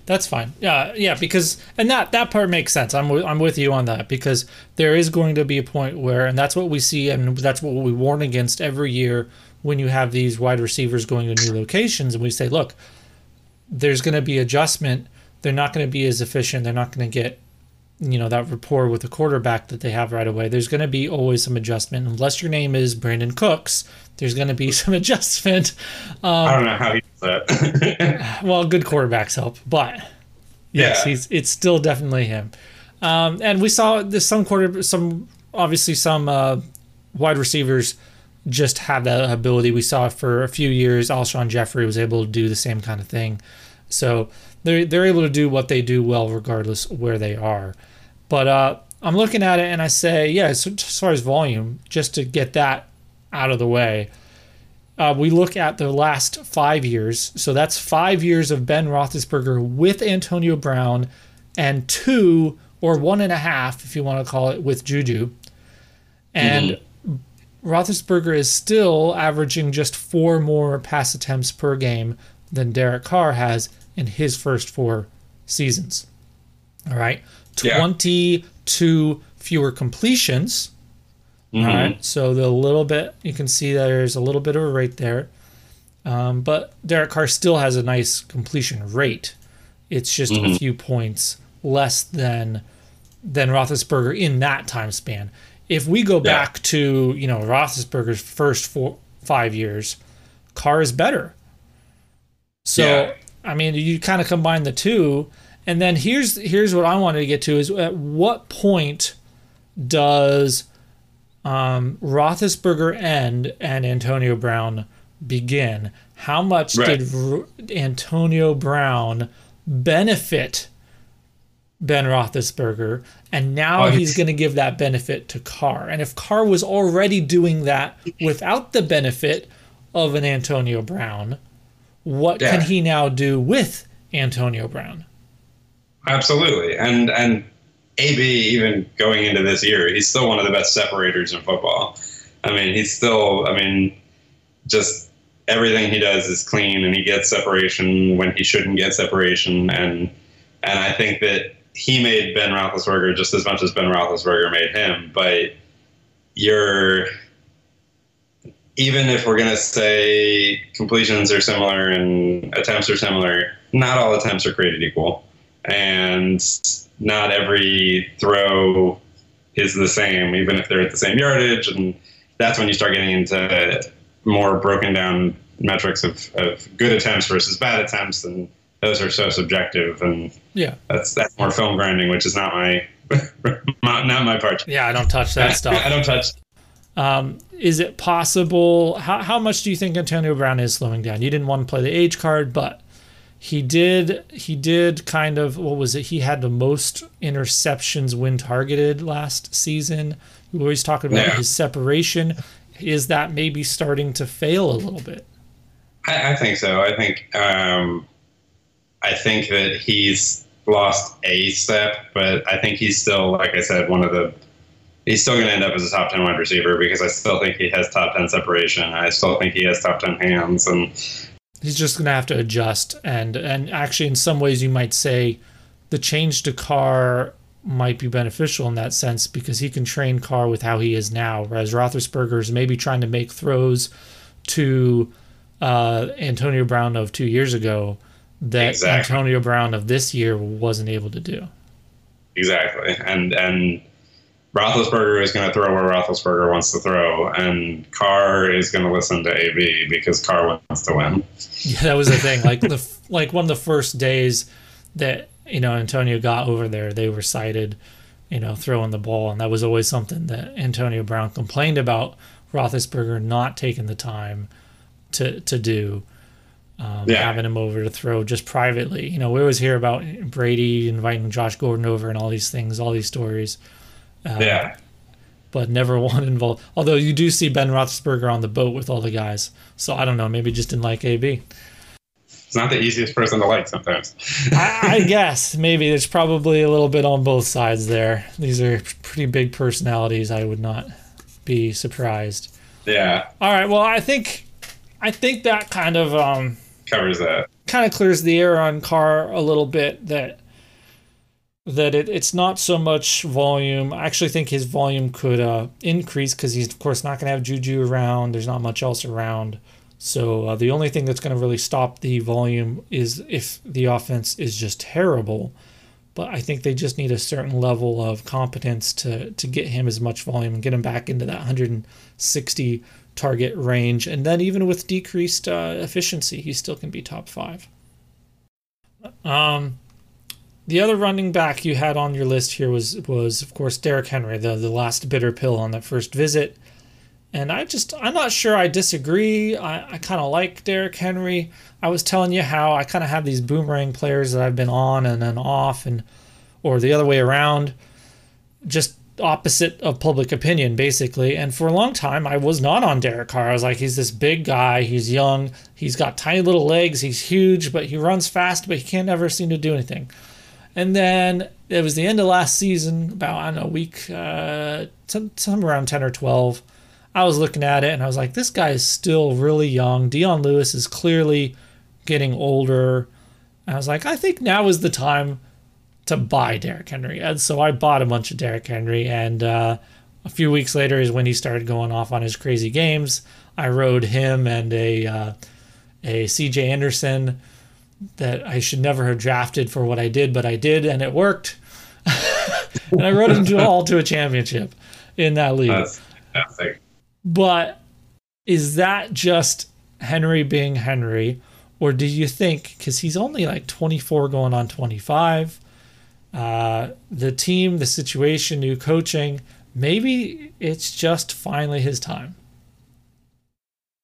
That's fine. Yeah, yeah, because and that that part makes sense. I'm with, I'm with you on that because there is going to be a point where, and that's what we see, and that's what we warn against every year when you have these wide receivers going to new locations, and we say, look, there's going to be adjustment. They're not going to be as efficient. They're not going to get you know that rapport with the quarterback that they have right away there's going to be always some adjustment. Unless your name is Brandin Cooks there's going to be <laughs> some adjustment. Um, i don't know how he does that. <laughs> well good quarterbacks help but yes yeah. he's it's still definitely him. Um, and we saw this some quarter some obviously some uh, wide receivers just have that ability. We saw for a few years Alshon Jeffery was able to do the same kind of thing. So they're, they're able to do what they do well regardless where they are but uh, I'm looking at it and I say, yeah, so as far as volume, just to get that out of the way, uh, we look at the last five years. So that's five years of Ben Roethlisberger with Antonio Brown and two or one and a half, if you want to call it, with Juju. And mm-hmm. Roethlisberger is still averaging just four more pass attempts per game than Derek Carr has in his first four seasons. All right. 22 yeah. fewer completions. Mm-hmm. All right. So the little bit, you can see there's a little bit of a rate there. Um, but Derek Carr still has a nice completion rate. It's just mm-hmm. a few points less than than Roethlisberger in that time span. If we go yeah. back to you know Roethlisberger's first four five years, Carr is better. So yeah. I mean, you kind of combine the two, and then here's here's what I wanted to get to is at what point does um, Roethlisberger end and Antonio Brown begin? How much right. did Antonio Brown benefit Ben Roethlisberger, and now oh, he's going to give that benefit to Carr. And if Carr was already doing that without the benefit of an Antonio Brown, what yeah. can he now do with Antonio Brown? Absolutely, and and AB even going into this year, he's still one of the best separators in football. I mean, he's still. I mean, just everything he does is clean, and he gets separation when he shouldn't get separation, and and I think that he made Ben Roethlisberger just as much as Ben Roethlisberger made him. But you're even if we're to say completions are similar and attempts are similar, not all attempts are created equal and not every throw is the same, even if they're at the same yardage. And that's when you start getting into more broken down metrics of, of good attempts versus bad attempts, and those are so subjective. And yeah, that's that's more film grinding, which is not my <laughs> not my part. Yeah, I don't touch that stuff. <laughs> I don't touch. Um, is it possible? How, how much do you think Antonio Brown is slowing down? You didn't want to play the age card, but he did he did kind of what was it? He had the most interceptions when targeted last season. We always talk about Yeah. his separation. Is that maybe starting to fail a little bit? I, I think so. I think um, I think that he's lost a step, but I think he's still, like I said, one of the. He's still going to end up as a top ten wide receiver because I still think he has top ten separation. I still think he has top ten hands, and He's just going to have to adjust and and actually in some ways you might say the change to Carr might be beneficial in that sense because he can train Carr with how he is now, whereas Roethlisberger is maybe trying to make throws to uh, Antonio Brown of two years ago that Exactly. Antonio Brown of this year wasn't able to do. exactly, and and Roethlisberger is going to throw where Roethlisberger wants to throw, and Carr is going to listen to AB because Carr wants to win. Yeah, <laughs> that was the thing. Like the like one of the first days that you know Antonio got over there, they were cited, you know, throwing the ball, and that was always something that Antonio Brown complained about Roethlisberger not taking the time to to do. Um, Yeah. Having him over to throw just privately. You know, we always hear about Brady inviting Josh Gordon over and all these things, all these stories. Uh, Yeah, But never <laughs> one involved. Although you do see Ben Roethlisberger on the boat with all the guys. So I don't know. Maybe just didn't like AB. it's not the easiest person to like sometimes. <laughs> I, I guess maybe there's probably a little bit on both sides there. These are pretty big personalities. I would not be surprised. yeah, All right. Well, I think I think that kind of um, covers that. kind of clears the air on Carr a little bit. That that it, it's not so much volume. I actually think his volume could uh, increase because he's of course not going to have Juju around. There's not much else around. So uh, the only thing that's going to really stop the volume is if the offense is just terrible. But I think they just need a certain level of competence to to get him as much volume and get him back into that 160 target range. And then even with decreased uh, efficiency, he still can be top five. Um, the other running back you had on your list here was was of course Derrick Henry, the the last bitter pill on that first visit. And I just I'm not sure I disagree. I, I kind of like Derrick Henry. I was telling you how I kind of have these boomerang players that I've been on and then off and or the other way around. Just opposite of public opinion basically. And for a long time I was not on Derek Carr. I was like he's this big guy, he's young, he's got tiny little legs, he's huge, but he runs fast, but he can't ever seem to do anything. And then it was the end of last season, about I don't know, week uh, some, somewhere around ten or twelve. I was looking at it and I was like, this guy is still really young. Dion Lewis is clearly getting older. And I was like, I think now is the time to buy Derrick Henry. And so I bought a bunch of Derrick Henry. And uh, a few weeks later is when he started going off on his crazy games. I rode him and a uh, a CJ Anderson that I should never have drafted for what I did, but I did, and it worked. <laughs> and I rode them to all to a championship in that league. That's fantastic. But is that just Henry being Henry? Or do you think, because he's only like 24 going on 25, uh, the team, the situation, new coaching, maybe it's just finally his time?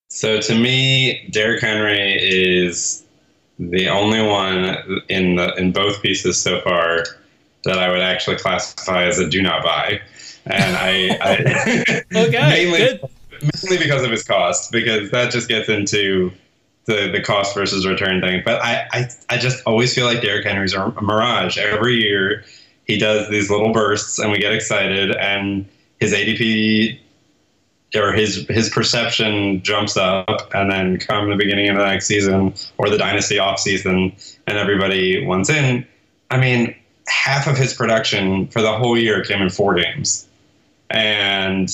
So to me, Derrick Henry is the only one in the in both pieces so far that I would actually classify as a do not buy, and I, I <laughs> Okay, <laughs> mainly good. mainly because of his cost, because that just gets into the the cost versus return thing. But I I, I just always feel like Derrick Henry's a mirage every year. He does these little bursts, and we get excited, and his ADP or his his perception jumps up, and then come the beginning of the next season or the dynasty off season, and everybody wants in. I mean, half of his production for the whole year came in four games, and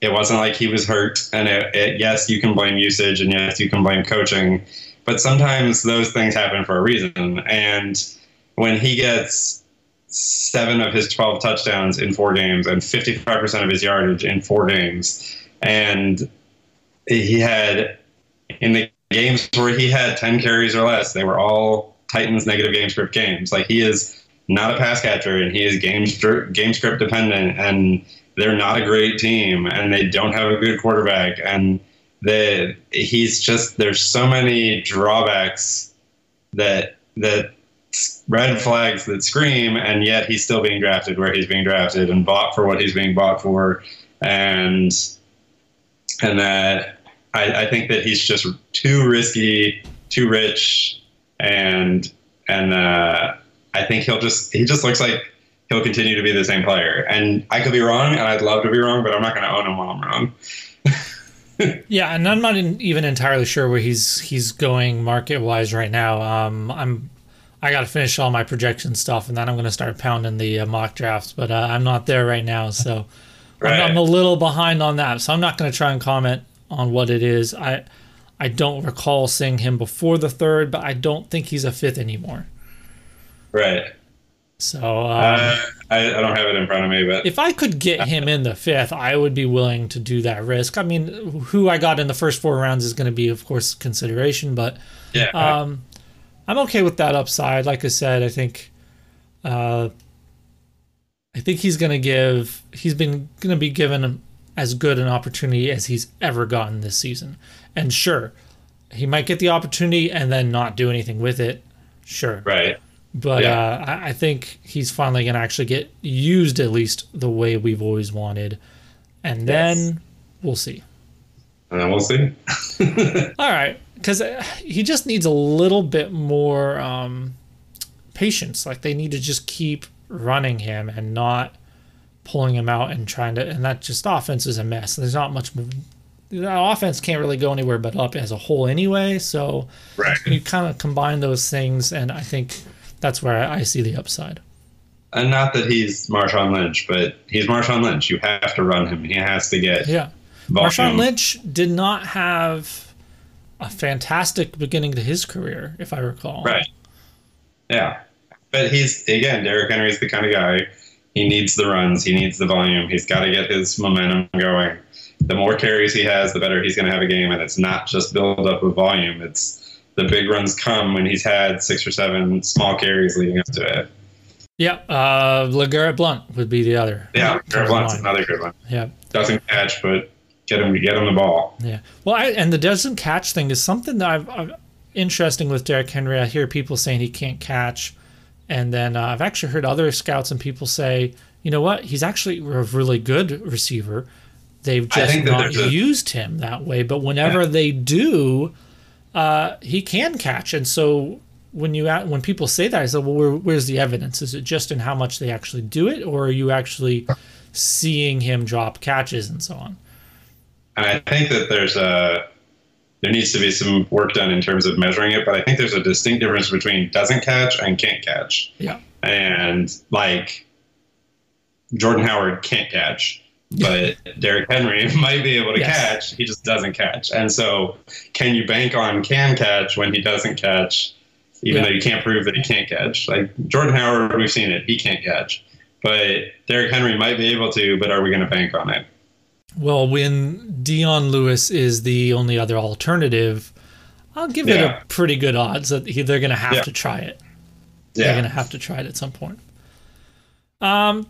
it wasn't like he was hurt. And it, it, yes, you can blame usage, and yes, you can blame coaching, but sometimes those things happen for a reason. And when he gets seven of his 12 touchdowns in four games and 55% of his yardage in four games. And he had, in the games where he had 10 carries or less, they were all Titans negative game script games. Like he is not a pass catcher and he is game, game script dependent and they're not a great team and they don't have a good quarterback. And the, he's just, there's so many drawbacks that that red flags that scream, and yet he's still being drafted where he's being drafted and bought for what he's being bought for, and and that I, I think that he's just too risky, too rich, and and uh, I think he'll just he just looks like he'll continue to be the same player. And I could be wrong, and I'd love to be wrong, but I'm not going to own him while I'm wrong. <laughs> yeah, and I'm not in, even entirely sure where he's he's going market wise right now. Um, I'm I got to finish all my projection stuff, and then I'm going to start pounding the uh, mock drafts. But uh, I'm not there right now, so right. I'm, I'm, a little behind on that. So I'm not going to try and comment on what it is. I I don't recall seeing him before the third, but I don't think he's a fifth anymore. Right. So um, uh, I, I, don't have it in front of me, but if I could get <laughs> him in the fifth, I would be willing to do that risk. I mean, who I got in the first four rounds is going to be, of course, consideration, but yeah, um, I'm okay with that upside. Like I said, I think, uh, I think he's going to give. He's been going to be given as good an opportunity as he's ever gotten this season. And sure, he might get the opportunity and then not do anything with it. Sure, right. But yeah. uh, I, I think he's finally going to actually get used at least the way we've always wanted, and then we'll see. And then we'll see. <laughs> All right, because uh, he just needs a little bit more um, patience. Like they need to just keep running him and not pulling him out and trying to. And that just offense is a mess. There's not much. The offense can't really go anywhere but up as a whole anyway. So right. you kind of combine those things, and I think that's where I see the upside. And not that he's Marshawn Lynch, but he's Marshawn Lynch. You have to run him. He has to get yeah. Volume. Marshawn Lynch did not have a fantastic beginning to his career, if I recall. Right. Yeah, but he's again, Derrick Henry's the kind of guy. He needs the runs. He needs the volume. He's got to get his momentum going. The more carries he has, the better he's going to have a game. And it's not just build up of volume. It's the big runs come when he's had six or seven small carries leading up to it. Yeah, uh, LeGarrette Blunt would be the other. Yeah, LeGarrette Blunt's another good one. Yeah, doesn't catch, but get him get him the ball. Yeah, well, I, and the doesn't catch thing is something that I've, I've interesting with Derrick Henry. I hear people saying he can't catch, and then uh, I've actually heard other scouts and people say, you know what, he's actually a really good receiver. They've just not used him that way, but whenever yeah. they do, uh, he can catch. And so when you when people say that, I said, well, where, where's the evidence? Is it just in how much they actually do it, or are you actually seeing him drop catches and so on? And I think that there's a there needs to be some work done in terms of measuring it, but I think there's a distinct difference between doesn't catch and can't catch. Yeah. And like Jordan Howard can't catch but <laughs> Derrick Henry might be able to yes. catch. He just doesn't catch. And so, can you bank on can catch when he doesn't catch, even yeah. though you can't prove that he can't catch? Like Jordan Howard, we've seen it; he can't catch. But Derrick Henry might be able to. But are we going to bank on it? Well, when Dion Lewis is the only other alternative, I'll give yeah. it a pretty good odds that he, they're going to have yeah. to try it. They're going to have to try it at some point. Um,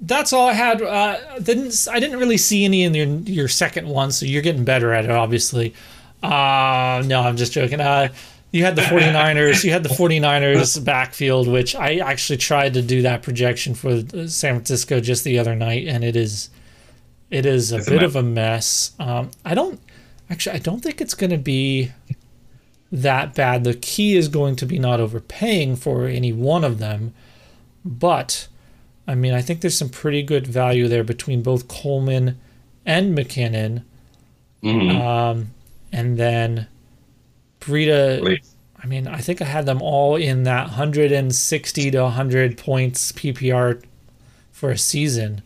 that's all I had. Uh, didn't I didn't really see any in your your second one, so you're getting better at it, obviously. Uh, no, I'm just joking. Uh, you had the 49ers. You had the 49ers <laughs> backfield, which I actually tried to do that projection for San Francisco just the other night, and it is it is a it's bit a of a mess. Um, I don't actually I don't think it's going to be that bad. The key is going to be not overpaying for any one of them, but I mean, I think there's some pretty good value there between both Coleman and McKinnon. Mm-hmm. Um, and then Breida, I mean, I think I had them all in that 160 to 100 points PPR for a season.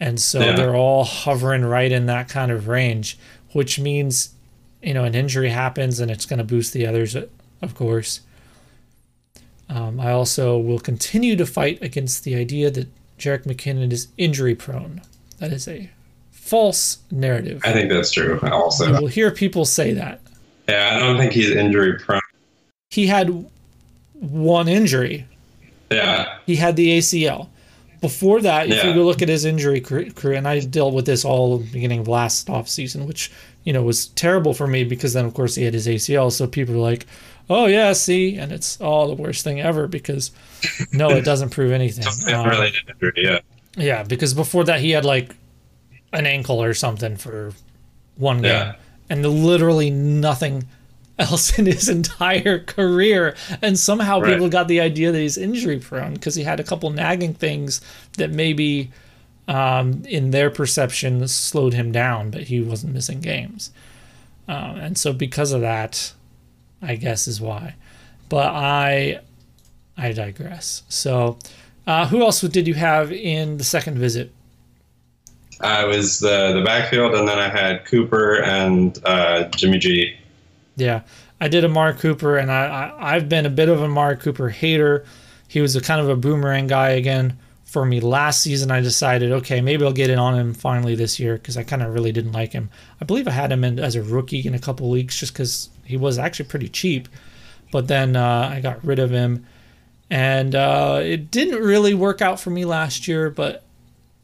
And so yeah. they're all hovering right in that kind of range, which means, you know, an injury happens and it's going to boost the others, of course. Um, I also will continue to fight against the idea that Jerick McKinnon is injury prone. That is a false narrative. I think that's true. Also, you will hear people say that. Yeah, I don't think he's injury prone. He had one injury. Yeah. He had the ACL. Before that, if you go look at his injury career, and I dealt with this all beginning of last off season, which you know was terrible for me because then of course he had his ACL. So people are like, oh yeah, see, and it's all the worst thing ever because no, it doesn't prove anything. <laughs> Um, related injury, yeah. yeah, because before that he had like an ankle or something for one game, Yeah. and literally nothing else in his entire career. And somehow Right. people got the idea that he's injury prone because he had a couple nagging things that maybe, um, in their perception, slowed him down, but he wasn't missing games. Um, and so because of that, I guess is why. But I, I digress. So, uh, who else did you have in the second visit? I was the the backfield, and then I had Cooper and uh, Jimmy G. Yeah, I did Amari Cooper, and I, I I've been a bit of a Amari Cooper hater. He was a kind of a boomerang guy again for me last season. I decided, okay, maybe I'll get in on him finally this year because I kind of really didn't like him. I believe I had him in as a rookie in a couple leagues just because he was actually pretty cheap. But then uh, I got rid of him, and uh, it didn't really work out for me last year, but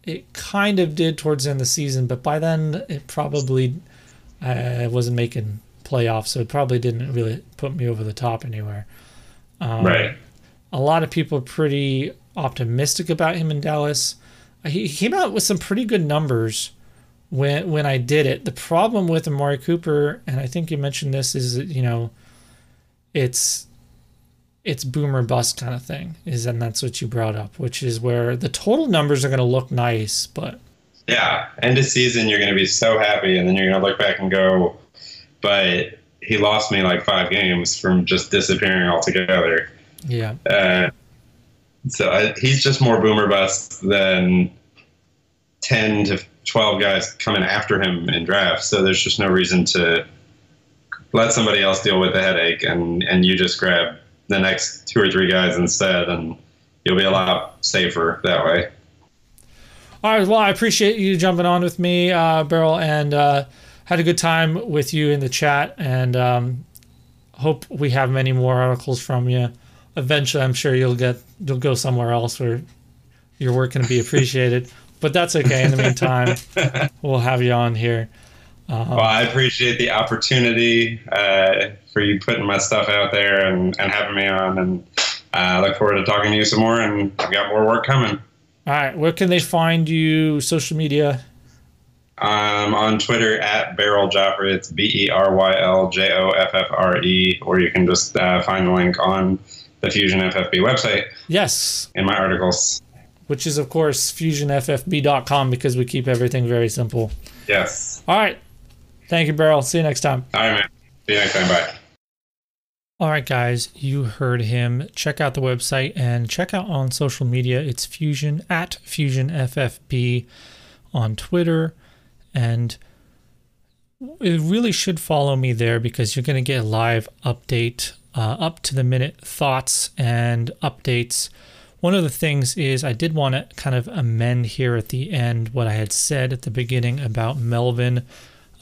it kind of did towards the end of the season. But by then, it probably I wasn't making playoffs, so it probably didn't really put me over the top anywhere. Um, right. A lot of people are pretty optimistic about him in Dallas. He, he came out with some pretty good numbers when when I did it. The problem with Amari Cooper, and I think you mentioned this, is that, you know, it's it's boomer bust kind of thing. Is and that's what you brought up, which is where the total numbers are going to look nice, but Yeah. End of season, you're going to be so happy, and then you're going to look back and go, but he lost me like five games from just disappearing altogether. yeah, Uh, so I, he's just more boomer bust than 10 to 12 guys coming after him in drafts. So there's just no reason to let somebody else deal with the headache and, and you just grab the next two or three guys instead and you'll be a lot safer that way. All right. Well, I appreciate you jumping on with me, uh, Beryl, and uh, had a good time with you in the chat. And um, hope we have many more articles from you. Eventually, I'm sure you'll get you'll go somewhere else where your work can be appreciated. <laughs> but that's okay. In the meantime, we'll have you on here. Well, I appreciate the opportunity uh, for you putting my stuff out there and, and having me on. And I look forward to talking to you some more. And I've got more work coming. All right. Where can they find you? Social media. I'm on Twitter at Beryl Joffre. It's B E R Y L J O F F R E, or you can just uh, find the link on the Fusion FFB website Yes, in my articles. which is of course fusionffb.com because we keep everything very simple. Yes. All right. Thank you, Beryl. See you next time. All right, man. See you next time. Bye. All right, guys, you heard him. Check out the website and check out on social media. It's Fusion at Fusion FFB on Twitter. And it really should follow me there because you're going to get a live update, uh, up to the minute thoughts and updates. One of the things is I did want to kind of amend here at the end what I had said at the beginning about Melvin.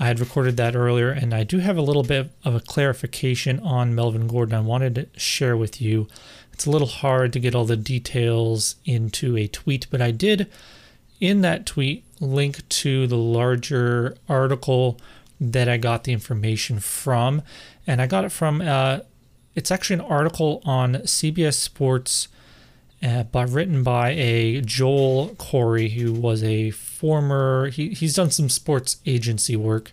I had recorded that earlier, and I do have a little bit of a clarification on Melvin Gordon I wanted to share with you. It's a little hard to get all the details into a tweet, but I did in that tweet link to the larger article that I got the information from, and I got it from. Uh, it's actually an article on CBS Sports, uh, but written by a Joel Corry, who was a former. He, he's done some sports agency work,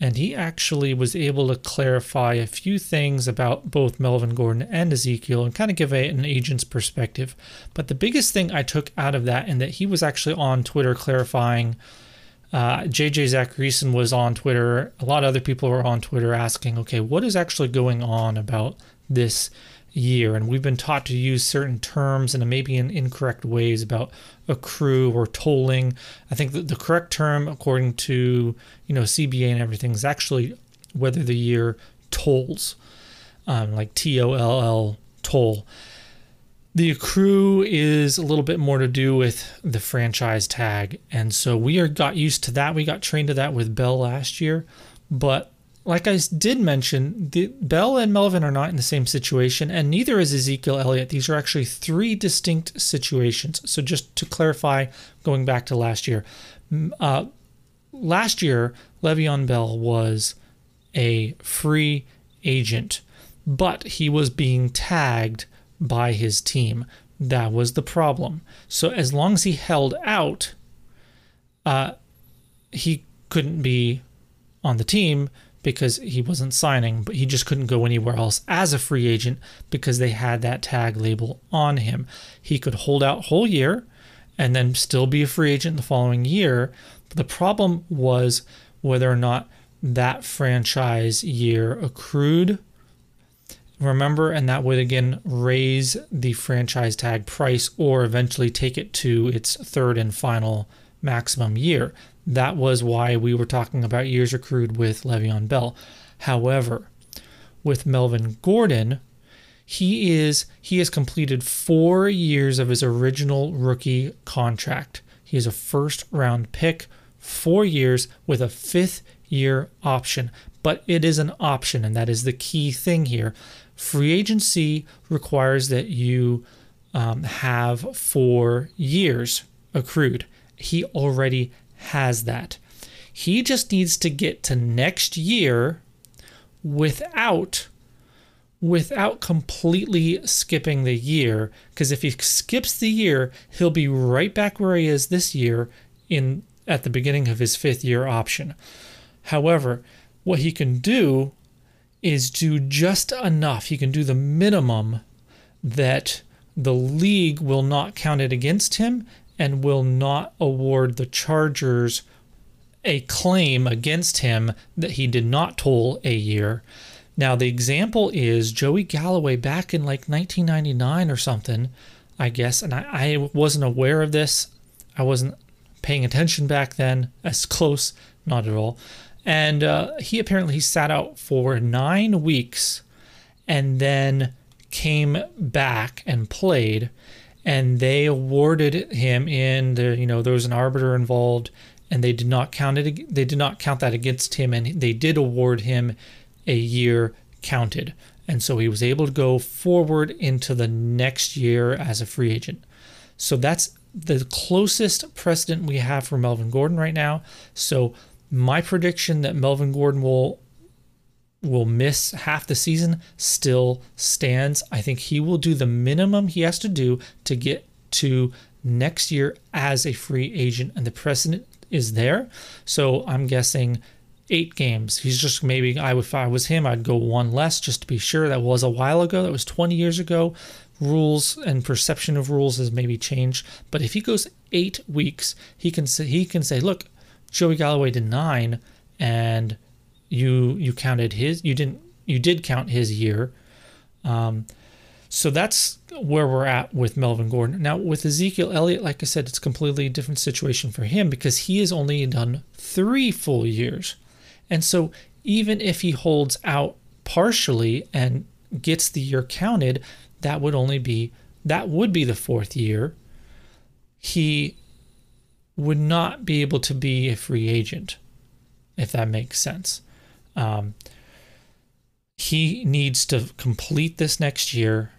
and he actually was able to clarify a few things about both Melvin Gordon and Ezekiel and kind of give a, an agent's perspective. But the biggest thing I took out of that, and that he was actually on Twitter clarifying. Uh, JJ Zachariason was on Twitter. A lot of other people were on Twitter asking, okay, what is actually going on about this year? And we've been taught to use certain terms and maybe in incorrect ways about accrue or tolling. I think that the correct term, according to you know CBA and everything, is actually whether the year tolls, um, like T O L L toll. The accrue is a little bit more to do with the franchise tag, and so we are got used to that. We got trained to that with Bell last year, but like I did mention, the Bell and Melvin are not in the same situation, and neither is Ezekiel Elliott. These are actually three distinct situations. So just to clarify, going back to last year, uh, last year Le'Veon Bell was a free agent. but he was being tagged by his team. That was the problem. So as long as he held out, uh, he couldn't be on the team because he wasn't signing, but he just couldn't go anywhere else as a free agent because they had that tag label on him. He could hold out whole year and then still be a free agent the following year. But the problem was whether or not that franchise year accrued. Remember, and that would again raise the franchise tag price or eventually take it to its third and final maximum year. That was why we were talking about years accrued with Le'Veon Bell. However, with Melvin Gordon, he is he has completed 4 years of his original rookie contract. He is a first round pick, 4 years with a fifth year option, but it is an option and that is the key thing here. Free agency requires that you um, have 4 years accrued. He already has that. He just needs to get to next year without without completely skipping the year. Because if he skips the year he'll be right back where he is this year in at the beginning of his fifth year option. However what he can do is do just enough. He can do the minimum that the league will not count it against him and will not award the chargers a claim against him that he did not toll a year now, the example is Joey Galloway back in like 1999 or something, I guess, and I, I wasn't aware of this. I wasn't paying attention back then, as close, not at all. And uh, he apparently sat out for nine weeks and then came back and played and they awarded him in the you know there was an arbiter involved and they did not count it they did not count that against him and they did award him a year counted. And so he was able to go forward into the next year as a free agent. So that's the closest precedent we have for Melvin Gordon right now. So my prediction that Melvin Gordon will will miss half the season still stands. I think he will do the minimum he has to do to get to next year as a free agent and the precedent is there. So I'm guessing eight games. He's just maybe I would if I was him, I'd go one less just to be sure. That was a while ago. That was 20 years ago. Rules and perception of rules has maybe changed. But if he goes eight weeks, he can say he can say, look, Joey Galloway did nine, and you you counted his. You didn't. You did count his year. Um, so that's where we're at with Melvin Gordon. Now, with Ezekiel Elliott, like I said, it's a completely different situation for him because he has only done three full years. And so even if he holds out partially and gets the year counted, that would only be that would be the fourth year. He would not be able to be a free agent, if that makes sense. Um, he needs to complete this next year,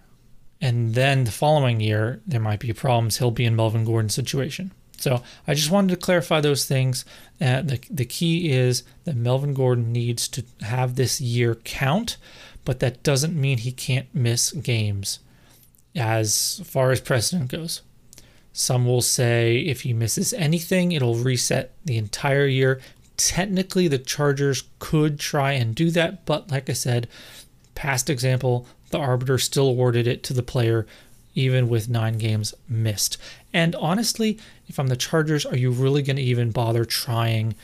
and then the following year there might be problems. He'll be in Melvin Gordon's situation. So I just wanted to clarify those things. Uh, the, the key is that Melvin Gordon needs to have this year count, but that doesn't mean he can't miss games as far as precedent goes. Some will say if he misses anything, it'll reset the entire year. Technically, the Chargers could try and do that, but like I said, past example, the arbiter still awarded it to the player even with nine games missed. And honestly, if I'm the Chargers, are you really going to even bother trying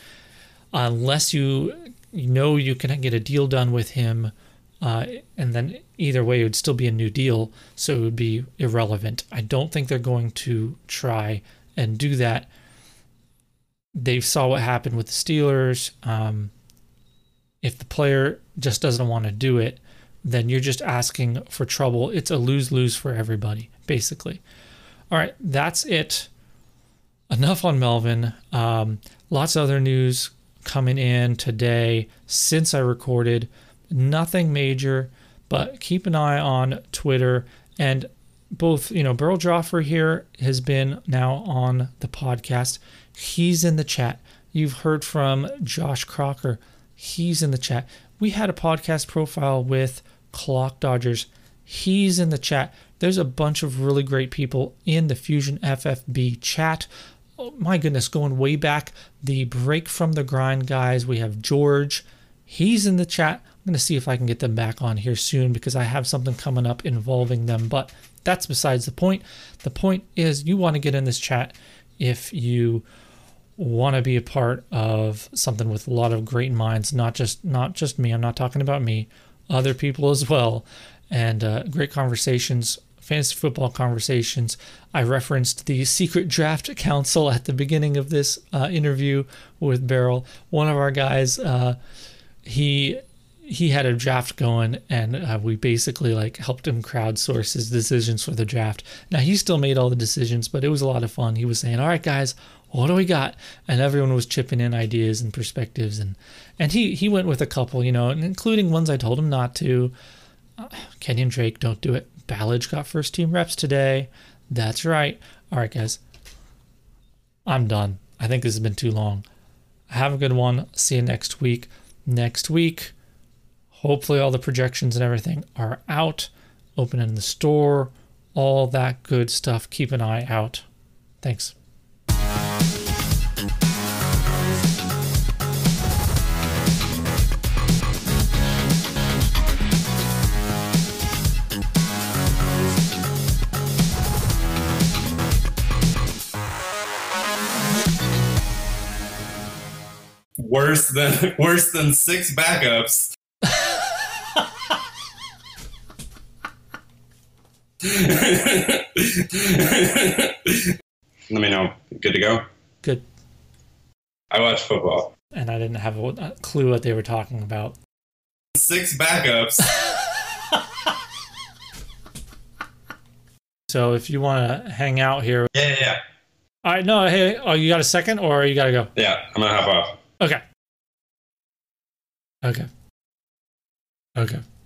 unless you, know you can get a deal done with him? Uh, and then either way, it would still be a new deal, so it would be irrelevant. I don't think they're going to try and do that. They saw what happened with the Steelers. Um, if the player just doesn't want to do it, then you're just asking for trouble. It's a lose lose for everybody, basically. All right, that's it. Enough on Melvin. Um, lots of other news coming in today since I recorded. Nothing major, but keep an eye on Twitter. And both, you know, Beryl Joffre here has been now on the podcast. He's in the chat. You've heard from Josh Crocker. He's in the chat. We had a podcast profile with Clock Dodgers. He's in the chat. There's a bunch of really great people in the Fusion FFB chat. Oh, my goodness, going way back, the Break from the Grind guys. We have George. He's in the chat. I'm going to see if I can get them back on here soon because I have something coming up involving them. But that's besides the point. The point is, you want to get in this chat if you want to be a part of something with a lot of great minds not just not just me i'm not talking about me other people as well. And uh, great conversations fantasy football conversations. I referenced the secret draft council at the beginning of this uh, interview with beryl. One of our guys uh, he he had a draft going and uh, we basically like helped him crowdsource his decisions for the draft. Now he still made all the decisions but it was a lot of fun. He was saying all right guys what do we got? And everyone was chipping in ideas and perspectives. And and he he went with a couple you know including ones i told him not to. Uh, kenyon drake don't do it. Ballage got first team reps today. That's right. All right guys. I'm done. I think this has been too long. Have a good one. See you next week. Next week Hopefully, all the projections and everything are out, open in the store, all that good stuff. Keep an eye out. Thanks. Worse than <laughs> worse than six backups. <laughs> Let me know. Good to go? Good. I watch football. And I didn't have a clue what they were talking about. Six backups. <laughs> so if you want to hang out here. Yeah, yeah, yeah. All right, no, hey, oh, you got a second or you got to go? Yeah, I'm going to hop off. Okay. Okay. Okay.